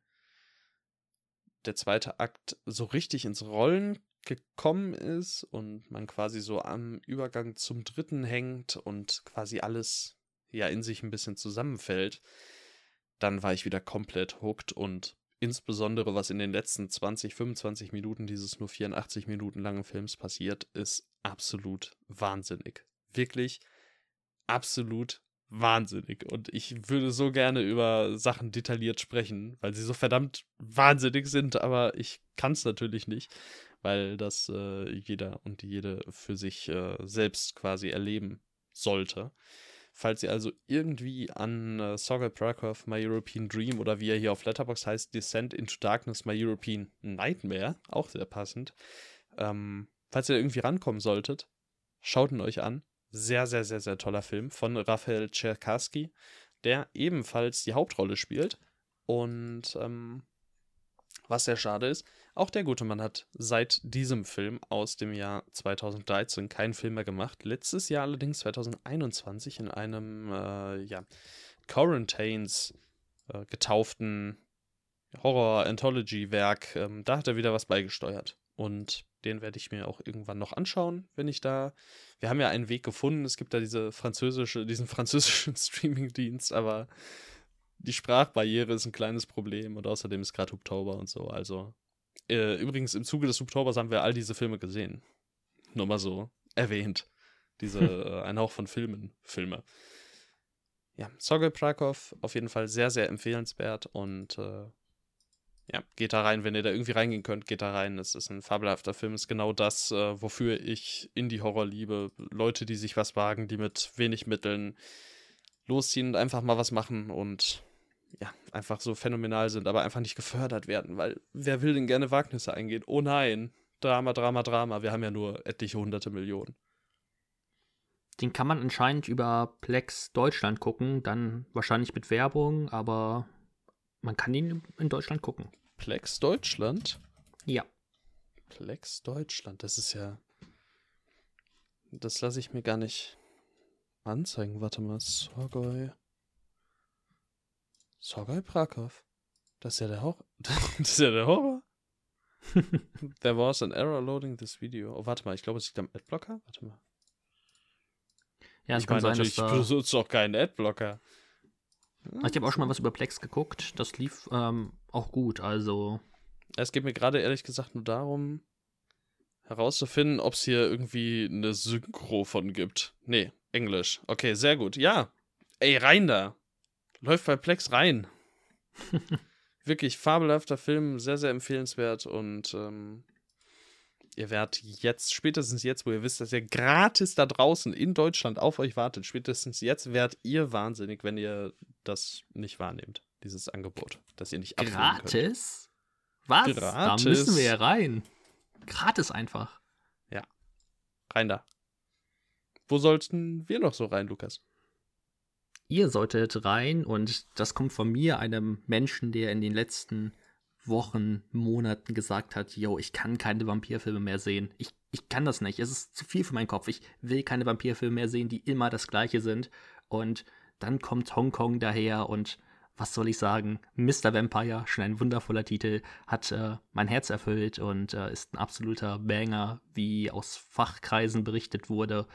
der zweite Akt so richtig ins Rollen gekommen ist und man quasi so am Übergang zum dritten hängt und quasi alles ja in sich ein bisschen zusammenfällt, dann war ich wieder komplett hooked und insbesondere was in den letzten 20, 25 Minuten dieses nur 84 Minuten langen Films passiert, ist absolut wahnsinnig. Wirklich absolut wahnsinnig. Und ich würde so gerne über Sachen detailliert sprechen, weil sie so verdammt wahnsinnig sind, aber ich kann es natürlich nicht, weil das äh, jeder und jede für sich äh, selbst quasi erleben sollte. Falls ihr also irgendwie an äh, Sogel Prakov, My European Dream oder wie er hier auf Letterbox heißt, Descent into Darkness, My European Nightmare, auch sehr passend, ähm, falls ihr irgendwie rankommen solltet, schaut ihn euch an. Sehr, sehr, sehr, sehr toller Film von Raphael Czerkaski, der ebenfalls die Hauptrolle spielt. Und ähm, was sehr schade ist, auch der gute Mann hat seit diesem Film aus dem Jahr 2013 keinen Film mehr gemacht. Letztes Jahr allerdings 2021 in einem äh, ja, Quarantines äh, getauften Horror-Anthology-Werk. Ähm, da hat er wieder was beigesteuert. Und den werde ich mir auch irgendwann noch anschauen, wenn ich da. Wir haben ja einen Weg gefunden. Es gibt da diese französische, diesen französischen Streaming-Dienst, aber die Sprachbarriere ist ein kleines Problem und außerdem ist gerade Oktober und so. Also, äh, übrigens, im Zuge des Oktobers haben wir all diese Filme gesehen. Nur mal so erwähnt. Diese äh, Ein Hauch von Filmen, Filme. Ja, Sogel Prakov auf jeden Fall sehr, sehr empfehlenswert und äh, ja, geht da rein, wenn ihr da irgendwie reingehen könnt, geht da rein. Es ist ein fabelhafter Film, ist genau das, äh, wofür ich Indie-Horror liebe. Leute, die sich was wagen, die mit wenig Mitteln losziehen und einfach mal was machen und ja, einfach so phänomenal sind, aber einfach nicht gefördert werden, weil wer will denn gerne Wagnisse eingehen? Oh nein, Drama, Drama, Drama, wir haben ja nur etliche hunderte Millionen. Den kann man anscheinend über Plex Deutschland gucken, dann wahrscheinlich mit Werbung, aber man kann ihn in Deutschland gucken. Plex Deutschland? Ja. Plex Deutschland, das ist ja. Das lasse ich mir gar nicht anzeigen. Warte mal, Sorgoy. Sorgoy Prakov. Das ist ja der Horror. das ist ja der Horror. There was an error loading this video. Oh, warte mal, ich glaube, es liegt am Adblocker. Warte mal. Ja, es ich kann sein, natürlich. Ich benutze auch keinen Adblocker. Ich habe auch schon mal was über Plex geguckt. Das lief ähm, auch gut, also. Es geht mir gerade ehrlich gesagt nur darum, herauszufinden, ob es hier irgendwie eine Synchro von gibt. Nee, Englisch. Okay, sehr gut. Ja. Ey, rein da. Läuft bei Plex rein. Wirklich fabelhafter Film, sehr, sehr empfehlenswert und ähm, ihr werdet jetzt, spätestens jetzt, wo ihr wisst, dass ihr gratis da draußen in Deutschland auf euch wartet, spätestens jetzt werdet ihr wahnsinnig, wenn ihr das nicht wahrnehmt, dieses Angebot, dass ihr nicht Gratis? Was? Gratis. Da müssen wir ja rein. Gratis einfach. Ja. Rein da. Wo sollten wir noch so rein, Lukas? Ihr solltet rein und das kommt von mir, einem Menschen, der in den letzten Wochen, Monaten gesagt hat, yo, ich kann keine Vampirfilme mehr sehen. Ich, ich kann das nicht. Es ist zu viel für meinen Kopf. Ich will keine Vampirfilme mehr sehen, die immer das gleiche sind. Und dann kommt Hongkong daher und was soll ich sagen? Mr. Vampire, schon ein wundervoller Titel, hat äh, mein Herz erfüllt und äh, ist ein absoluter Banger, wie aus Fachkreisen berichtet wurde.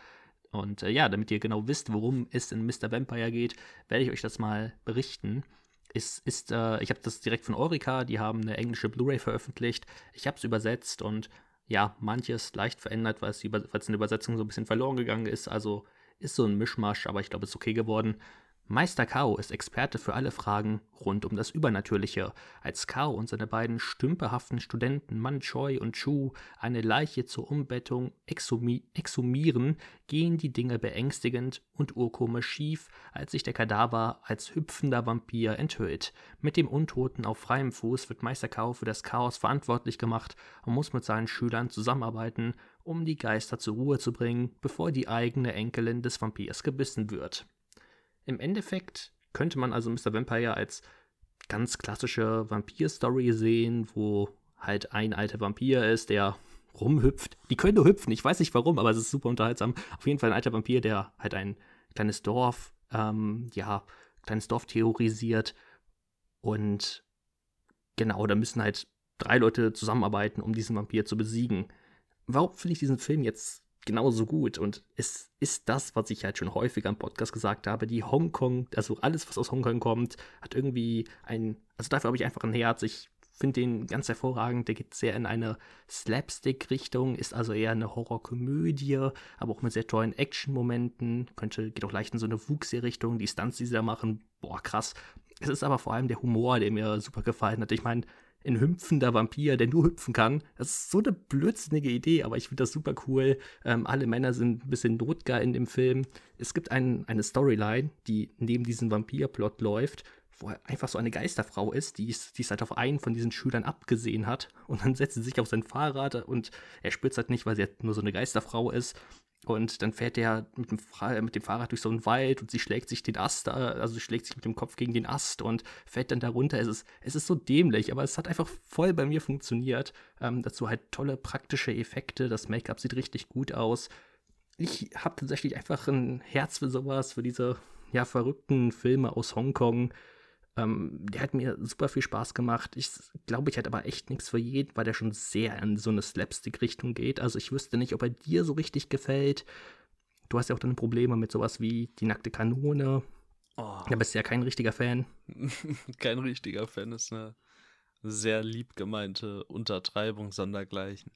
Und äh, ja, damit ihr genau wisst, worum es in Mr. Vampire geht, werde ich euch das mal berichten. Es ist, äh, ich habe das direkt von Orica, die haben eine englische Blu-ray veröffentlicht. Ich habe es übersetzt und ja, manches leicht verändert, weil es in der Übersetzung so ein bisschen verloren gegangen ist. Also ist so ein Mischmasch, aber ich glaube, es ist okay geworden. Meister Kao ist Experte für alle Fragen rund um das Übernatürliche. Als Kao und seine beiden stümperhaften Studenten Man Choi und Chu eine Leiche zur Umbettung exhumi exhumieren, gehen die Dinge beängstigend und urkomisch schief, als sich der Kadaver als hüpfender Vampir enthüllt. Mit dem Untoten auf freiem Fuß wird Meister Kao für das Chaos verantwortlich gemacht und muss mit seinen Schülern zusammenarbeiten, um die Geister zur Ruhe zu bringen, bevor die eigene Enkelin des Vampirs gebissen wird. Im Endeffekt könnte man also Mr. Vampire als ganz klassische Vampir-Story sehen, wo halt ein alter Vampir ist, der rumhüpft. Die können nur hüpfen, ich weiß nicht warum, aber es ist super unterhaltsam. Auf jeden Fall ein alter Vampir, der halt ein kleines Dorf, ähm, ja, kleines Dorf terrorisiert. Und genau, da müssen halt drei Leute zusammenarbeiten, um diesen Vampir zu besiegen. Warum finde ich diesen Film jetzt genauso gut. Und es ist das, was ich halt schon häufiger im Podcast gesagt habe. Die Hongkong, also alles, was aus Hongkong kommt, hat irgendwie ein, also dafür habe ich einfach ein Herz. Ich finde den ganz hervorragend. Der geht sehr in eine Slapstick-Richtung, ist also eher eine Horrorkomödie, aber auch mit sehr tollen Action-Momenten. Könnte, geht auch leicht in so eine Wuchsee-Richtung. Die Stunts, die sie da machen, boah, krass. Es ist aber vor allem der Humor, der mir super gefallen hat. Ich meine, ein hüpfender Vampir, der nur hüpfen kann. Das ist so eine blödsinnige Idee, aber ich finde das super cool. Ähm, alle Männer sind ein bisschen notgeil in dem Film. Es gibt ein, eine Storyline, die neben diesem Vampir-Plot läuft, wo er einfach so eine Geisterfrau ist, die es halt auf einen von diesen Schülern abgesehen hat. Und dann setzt sie sich auf sein Fahrrad und er spürt es halt nicht, weil sie halt nur so eine Geisterfrau ist. Und dann fährt er mit dem, mit dem Fahrrad durch so einen Wald und sie schlägt sich den Ast, also schlägt sich mit dem Kopf gegen den Ast und fällt dann darunter. Es ist, es ist so dämlich, aber es hat einfach voll bei mir funktioniert. Ähm, dazu halt tolle praktische Effekte, das Make-up sieht richtig gut aus. Ich habe tatsächlich einfach ein Herz für sowas, für diese ja, verrückten Filme aus Hongkong. Ähm, der hat mir super viel Spaß gemacht. Ich glaube, ich hätte aber echt nichts für jeden, weil der schon sehr in so eine Slapstick-Richtung geht. Also ich wüsste nicht, ob er dir so richtig gefällt. Du hast ja auch dann Probleme mit sowas wie die nackte Kanone. Oh. Da bist du ja kein richtiger Fan. kein richtiger Fan ist eine sehr lieb gemeinte Untertreibung sondergleichen.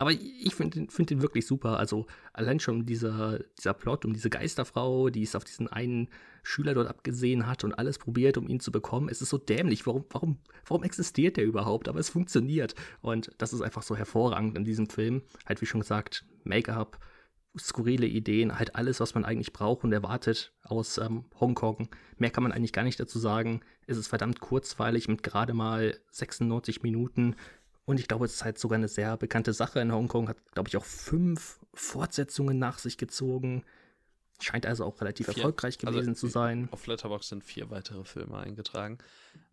Aber ich finde find den wirklich super. Also allein schon dieser, dieser Plot um diese Geisterfrau, die es auf diesen einen Schüler dort abgesehen hat und alles probiert, um ihn zu bekommen. Es ist so dämlich. Warum, warum, warum existiert der überhaupt? Aber es funktioniert. Und das ist einfach so hervorragend in diesem Film. Halt, wie schon gesagt, Make-up, skurrile Ideen, halt alles, was man eigentlich braucht und erwartet aus ähm, Hongkong. Mehr kann man eigentlich gar nicht dazu sagen. Es ist verdammt kurzweilig mit gerade mal 96 Minuten und ich glaube, es ist halt sogar eine sehr bekannte Sache in Hongkong, hat, glaube ich, auch fünf Fortsetzungen nach sich gezogen. Scheint also auch relativ vier, erfolgreich also gewesen also, zu sein. Auf Letterboxd sind vier weitere Filme eingetragen.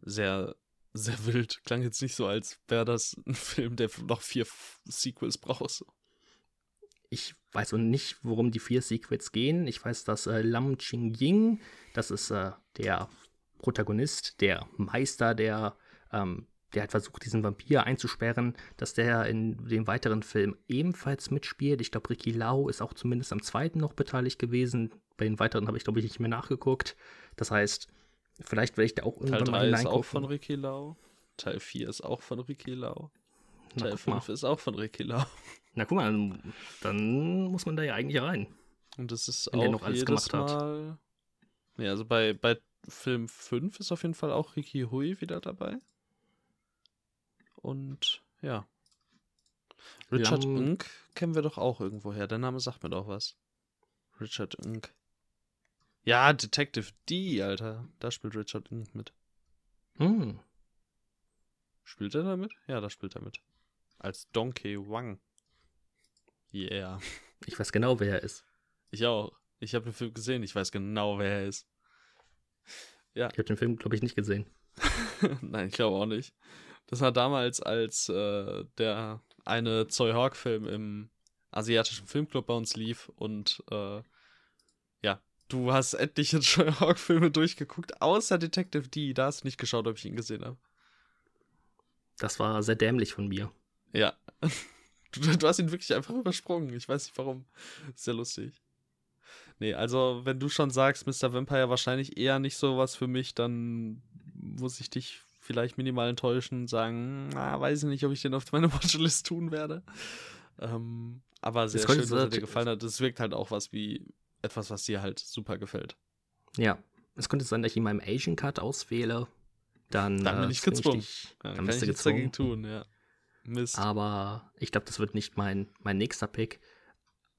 Sehr, sehr wild. Klang jetzt nicht so, als wäre das ein Film, der noch vier Sequels braucht. Ich weiß auch nicht, worum die vier Sequels gehen. Ich weiß, dass äh, Lam Ching Ying, das ist äh, der Protagonist, der Meister der ähm, der hat versucht, diesen Vampir einzusperren, dass der in dem weiteren Film ebenfalls mitspielt. Ich glaube, Ricky Lau ist auch zumindest am zweiten noch beteiligt gewesen. Bei den weiteren habe ich, glaube ich, nicht mehr nachgeguckt. Das heißt, vielleicht werde ich da auch irgendwann Teil 3 mal hineingucken. ist auch von Ricky Lau. Teil 4 ist auch von Ricky Lau. Teil Na, 5 ist auch von Ricky Lau. Na guck mal, dann muss man da ja eigentlich rein. Und das ist auch noch alles gemacht Mal... hat. Ja, also bei, bei Film 5 ist auf jeden Fall auch Ricky Hui wieder dabei. Und ja. Richard haben... Unk kennen wir doch auch irgendwoher. Der Name sagt mir doch was. Richard Unk. Ja, Detective D, Alter. Da spielt Richard Unk mit. Hm. Spielt er damit? Ja, da spielt er mit. Als Donkey Wang. Yeah. Ich weiß genau, wer er ist. Ich auch. Ich habe den Film gesehen. Ich weiß genau, wer er ist. Ja. Ich habe den Film, glaube ich, nicht gesehen. Nein, ich glaube auch nicht. Das war damals, als äh, der eine Zoe Hawk-Film im asiatischen Filmclub bei uns lief und äh, ja, du hast etliche Zoe Hawk-Filme durchgeguckt, außer Detective D. Da hast du nicht geschaut, ob ich ihn gesehen habe. Das war sehr dämlich von mir. Ja. Du, du, hast ihn wirklich einfach übersprungen. Ich weiß nicht warum. Sehr lustig. Nee, also wenn du schon sagst, Mr. Vampire wahrscheinlich eher nicht sowas für mich, dann muss ich dich vielleicht minimal enttäuschen und sagen, na, weiß ich nicht, ob ich den auf meine Watchlist tun werde. Ähm, aber sehr schön, dass er dir gefallen hat. Das wirkt halt auch was wie etwas, was dir halt super gefällt. Ja, es könnte sein, dass ich ihn meinem Asian Cut auswähle. Dann, dann bin äh, ich gezwungen. Ich, ja, dann, bist du gezwungen. dagegen tun, ja. Mist. Aber ich glaube, das wird nicht mein, mein nächster Pick.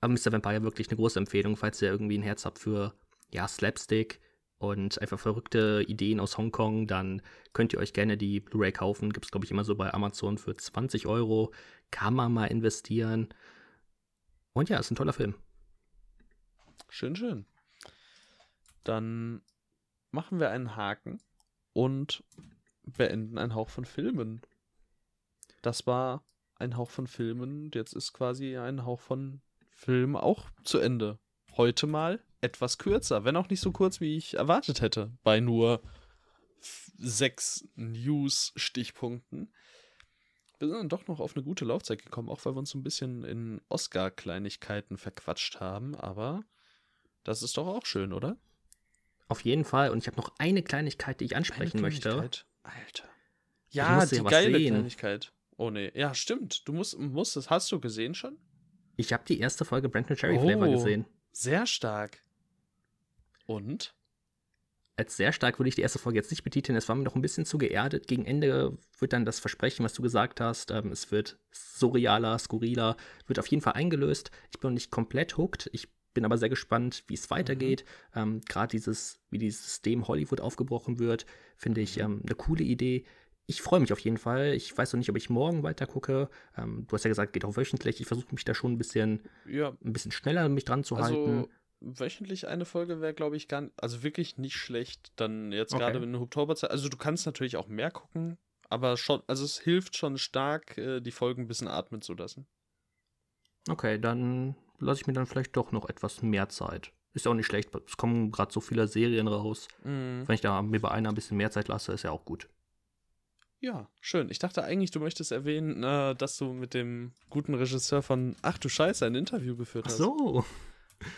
Aber Mr. Vampire wirklich eine große Empfehlung, falls ihr irgendwie ein Herz habt für ja, Slapstick und einfach verrückte Ideen aus Hongkong, dann könnt ihr euch gerne die Blu-ray kaufen. Gibt es, glaube ich, immer so bei Amazon für 20 Euro. Kann man mal investieren. Und ja, ist ein toller Film. Schön, schön. Dann machen wir einen Haken und beenden einen Hauch von Filmen. Das war ein Hauch von Filmen. Jetzt ist quasi ein Hauch von Film auch zu Ende. Heute mal etwas kürzer, wenn auch nicht so kurz, wie ich erwartet hätte, bei nur sechs News-Stichpunkten. Wir sind dann doch noch auf eine gute Laufzeit gekommen, auch weil wir uns so ein bisschen in Oscar-Kleinigkeiten verquatscht haben, aber das ist doch auch schön, oder? Auf jeden Fall. Und ich habe noch eine Kleinigkeit, die ich ansprechen möchte. Alter. Ja, die geile sehen. Kleinigkeit. Oh nee. Ja, stimmt. Du musst, musst das. Hast du gesehen schon? Ich habe die erste Folge Brandon Cherry Flavor oh, gesehen. Sehr stark. Und? Als sehr stark würde ich die erste Folge jetzt nicht betiteln. Es war mir noch ein bisschen zu geerdet. Gegen Ende wird dann das Versprechen, was du gesagt hast, ähm, es wird surrealer, skurriler, wird auf jeden Fall eingelöst. Ich bin noch nicht komplett hooked. Ich bin aber sehr gespannt, wie es weitergeht. Mhm. Ähm, Gerade dieses, wie dieses System Hollywood aufgebrochen wird, finde ich ähm, eine coole Idee ich freue mich auf jeden Fall. Ich weiß noch nicht, ob ich morgen weiter gucke. Ähm, du hast ja gesagt, geht auch wöchentlich. Ich versuche mich da schon ein bisschen, ja. ein bisschen schneller mich dran zu also, halten. Wöchentlich eine Folge wäre, glaube ich, gar nicht, also wirklich nicht schlecht. Dann jetzt okay. gerade in der Oktoberzeit. Also du kannst natürlich auch mehr gucken, aber schon, also es hilft schon stark, äh, die Folgen ein bisschen atmen zu lassen. Okay, dann lasse ich mir dann vielleicht doch noch etwas mehr Zeit. Ist ja auch nicht schlecht. Es kommen gerade so viele Serien raus. Mhm. Wenn ich da mir bei einer ein bisschen mehr Zeit lasse, ist ja auch gut. Ja, schön. Ich dachte eigentlich, du möchtest erwähnen, äh, dass du mit dem guten Regisseur von Ach du Scheiße ein Interview geführt hast. Ach so.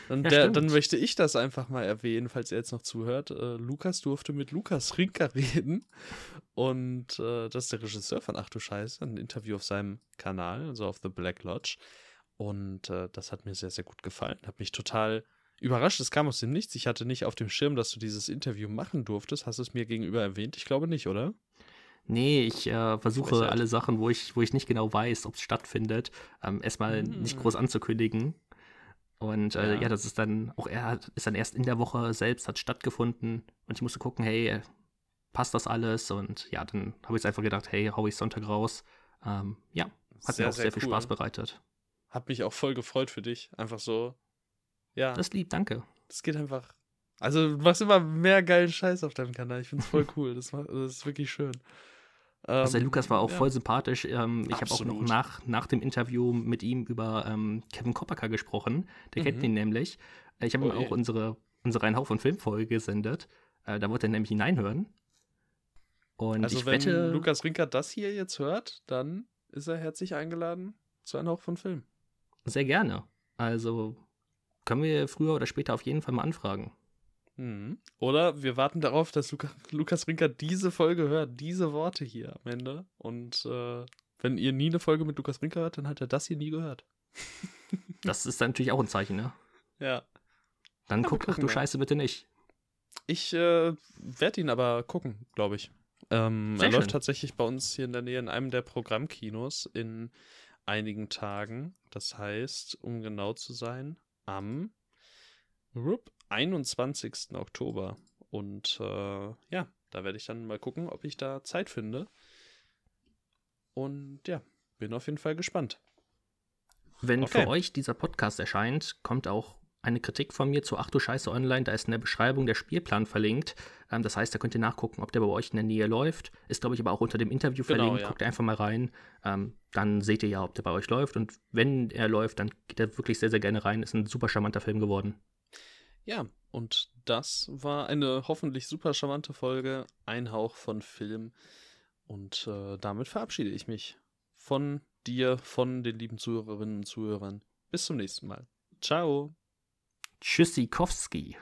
Dann, ja, der, dann möchte ich das einfach mal erwähnen, falls ihr jetzt noch zuhört. Äh, Lukas durfte mit Lukas Rinker reden. Und äh, das ist der Regisseur von Ach du Scheiße, ein Interview auf seinem Kanal, also auf The Black Lodge. Und äh, das hat mir sehr, sehr gut gefallen. Hat mich total überrascht. Es kam aus dem Nichts. Ich hatte nicht auf dem Schirm, dass du dieses Interview machen durftest. Hast du es mir gegenüber erwähnt? Ich glaube nicht, oder? Nee, ich äh, versuche alle Sachen, wo ich, wo ich nicht genau weiß, ob es stattfindet, ähm, erstmal mhm. nicht groß anzukündigen. Und äh, ja. ja. das ist dann auch er ist dann erst in der Woche selbst hat stattgefunden und ich musste gucken, hey, passt das alles? Und ja, dann habe ich einfach gedacht, hey, hau ich Sonntag raus. Ähm, ja, hat sehr, mir auch sehr, sehr viel cool. Spaß bereitet. Hat mich auch voll gefreut für dich. Einfach so. Ja. Das lieb, danke. Das geht einfach. Also, du machst immer mehr geilen Scheiß auf deinem Kanal. Ich finde es voll cool. Das, das ist wirklich schön. Also der Lukas war auch ja. voll sympathisch. Ähm, ich habe auch noch nach, nach dem Interview mit ihm über ähm, Kevin Koppacker gesprochen. Der mhm. kennt ihn nämlich. Äh, ich habe oh, ihm auch unsere, unsere Ein Hauch von Filmfolge gesendet. Äh, da wollte er nämlich hineinhören. Und also ich wenn wette, Lukas Rinker das hier jetzt hört, dann ist er herzlich eingeladen zu Ein Hauch von Film. Sehr gerne. Also können wir früher oder später auf jeden Fall mal anfragen. Mhm. Oder wir warten darauf, dass Luca, Lukas Rinker diese Folge hört, diese Worte hier am Ende. Und äh, wenn ihr nie eine Folge mit Lukas Rinker hört, dann hat er das hier nie gehört. das ist natürlich auch ein Zeichen, ne? Ja. Dann guck, ach du Scheiße, bitte nicht. Ich äh, werde ihn aber gucken, glaube ich. Ähm, er schön. läuft tatsächlich bei uns hier in der Nähe in einem der Programmkinos in einigen Tagen. Das heißt, um genau zu sein, am 21. Oktober. Und äh, ja, da werde ich dann mal gucken, ob ich da Zeit finde. Und ja, bin auf jeden Fall gespannt. Wenn okay. für euch dieser Podcast erscheint, kommt auch eine Kritik von mir zu Ach du Scheiße Online. Da ist in der Beschreibung der Spielplan verlinkt. Ähm, das heißt, da könnt ihr nachgucken, ob der bei euch in der Nähe läuft. Ist, glaube ich, aber auch unter dem Interview genau, verlinkt. Ja. Guckt einfach mal rein. Ähm, dann seht ihr ja, ob der bei euch läuft. Und wenn er läuft, dann geht er wirklich sehr, sehr gerne rein. Ist ein super charmanter Film geworden. Ja, und das war eine hoffentlich super charmante Folge, ein Hauch von Film. Und äh, damit verabschiede ich mich von dir, von den lieben Zuhörerinnen und Zuhörern. Bis zum nächsten Mal. Ciao. Tschüssikowski.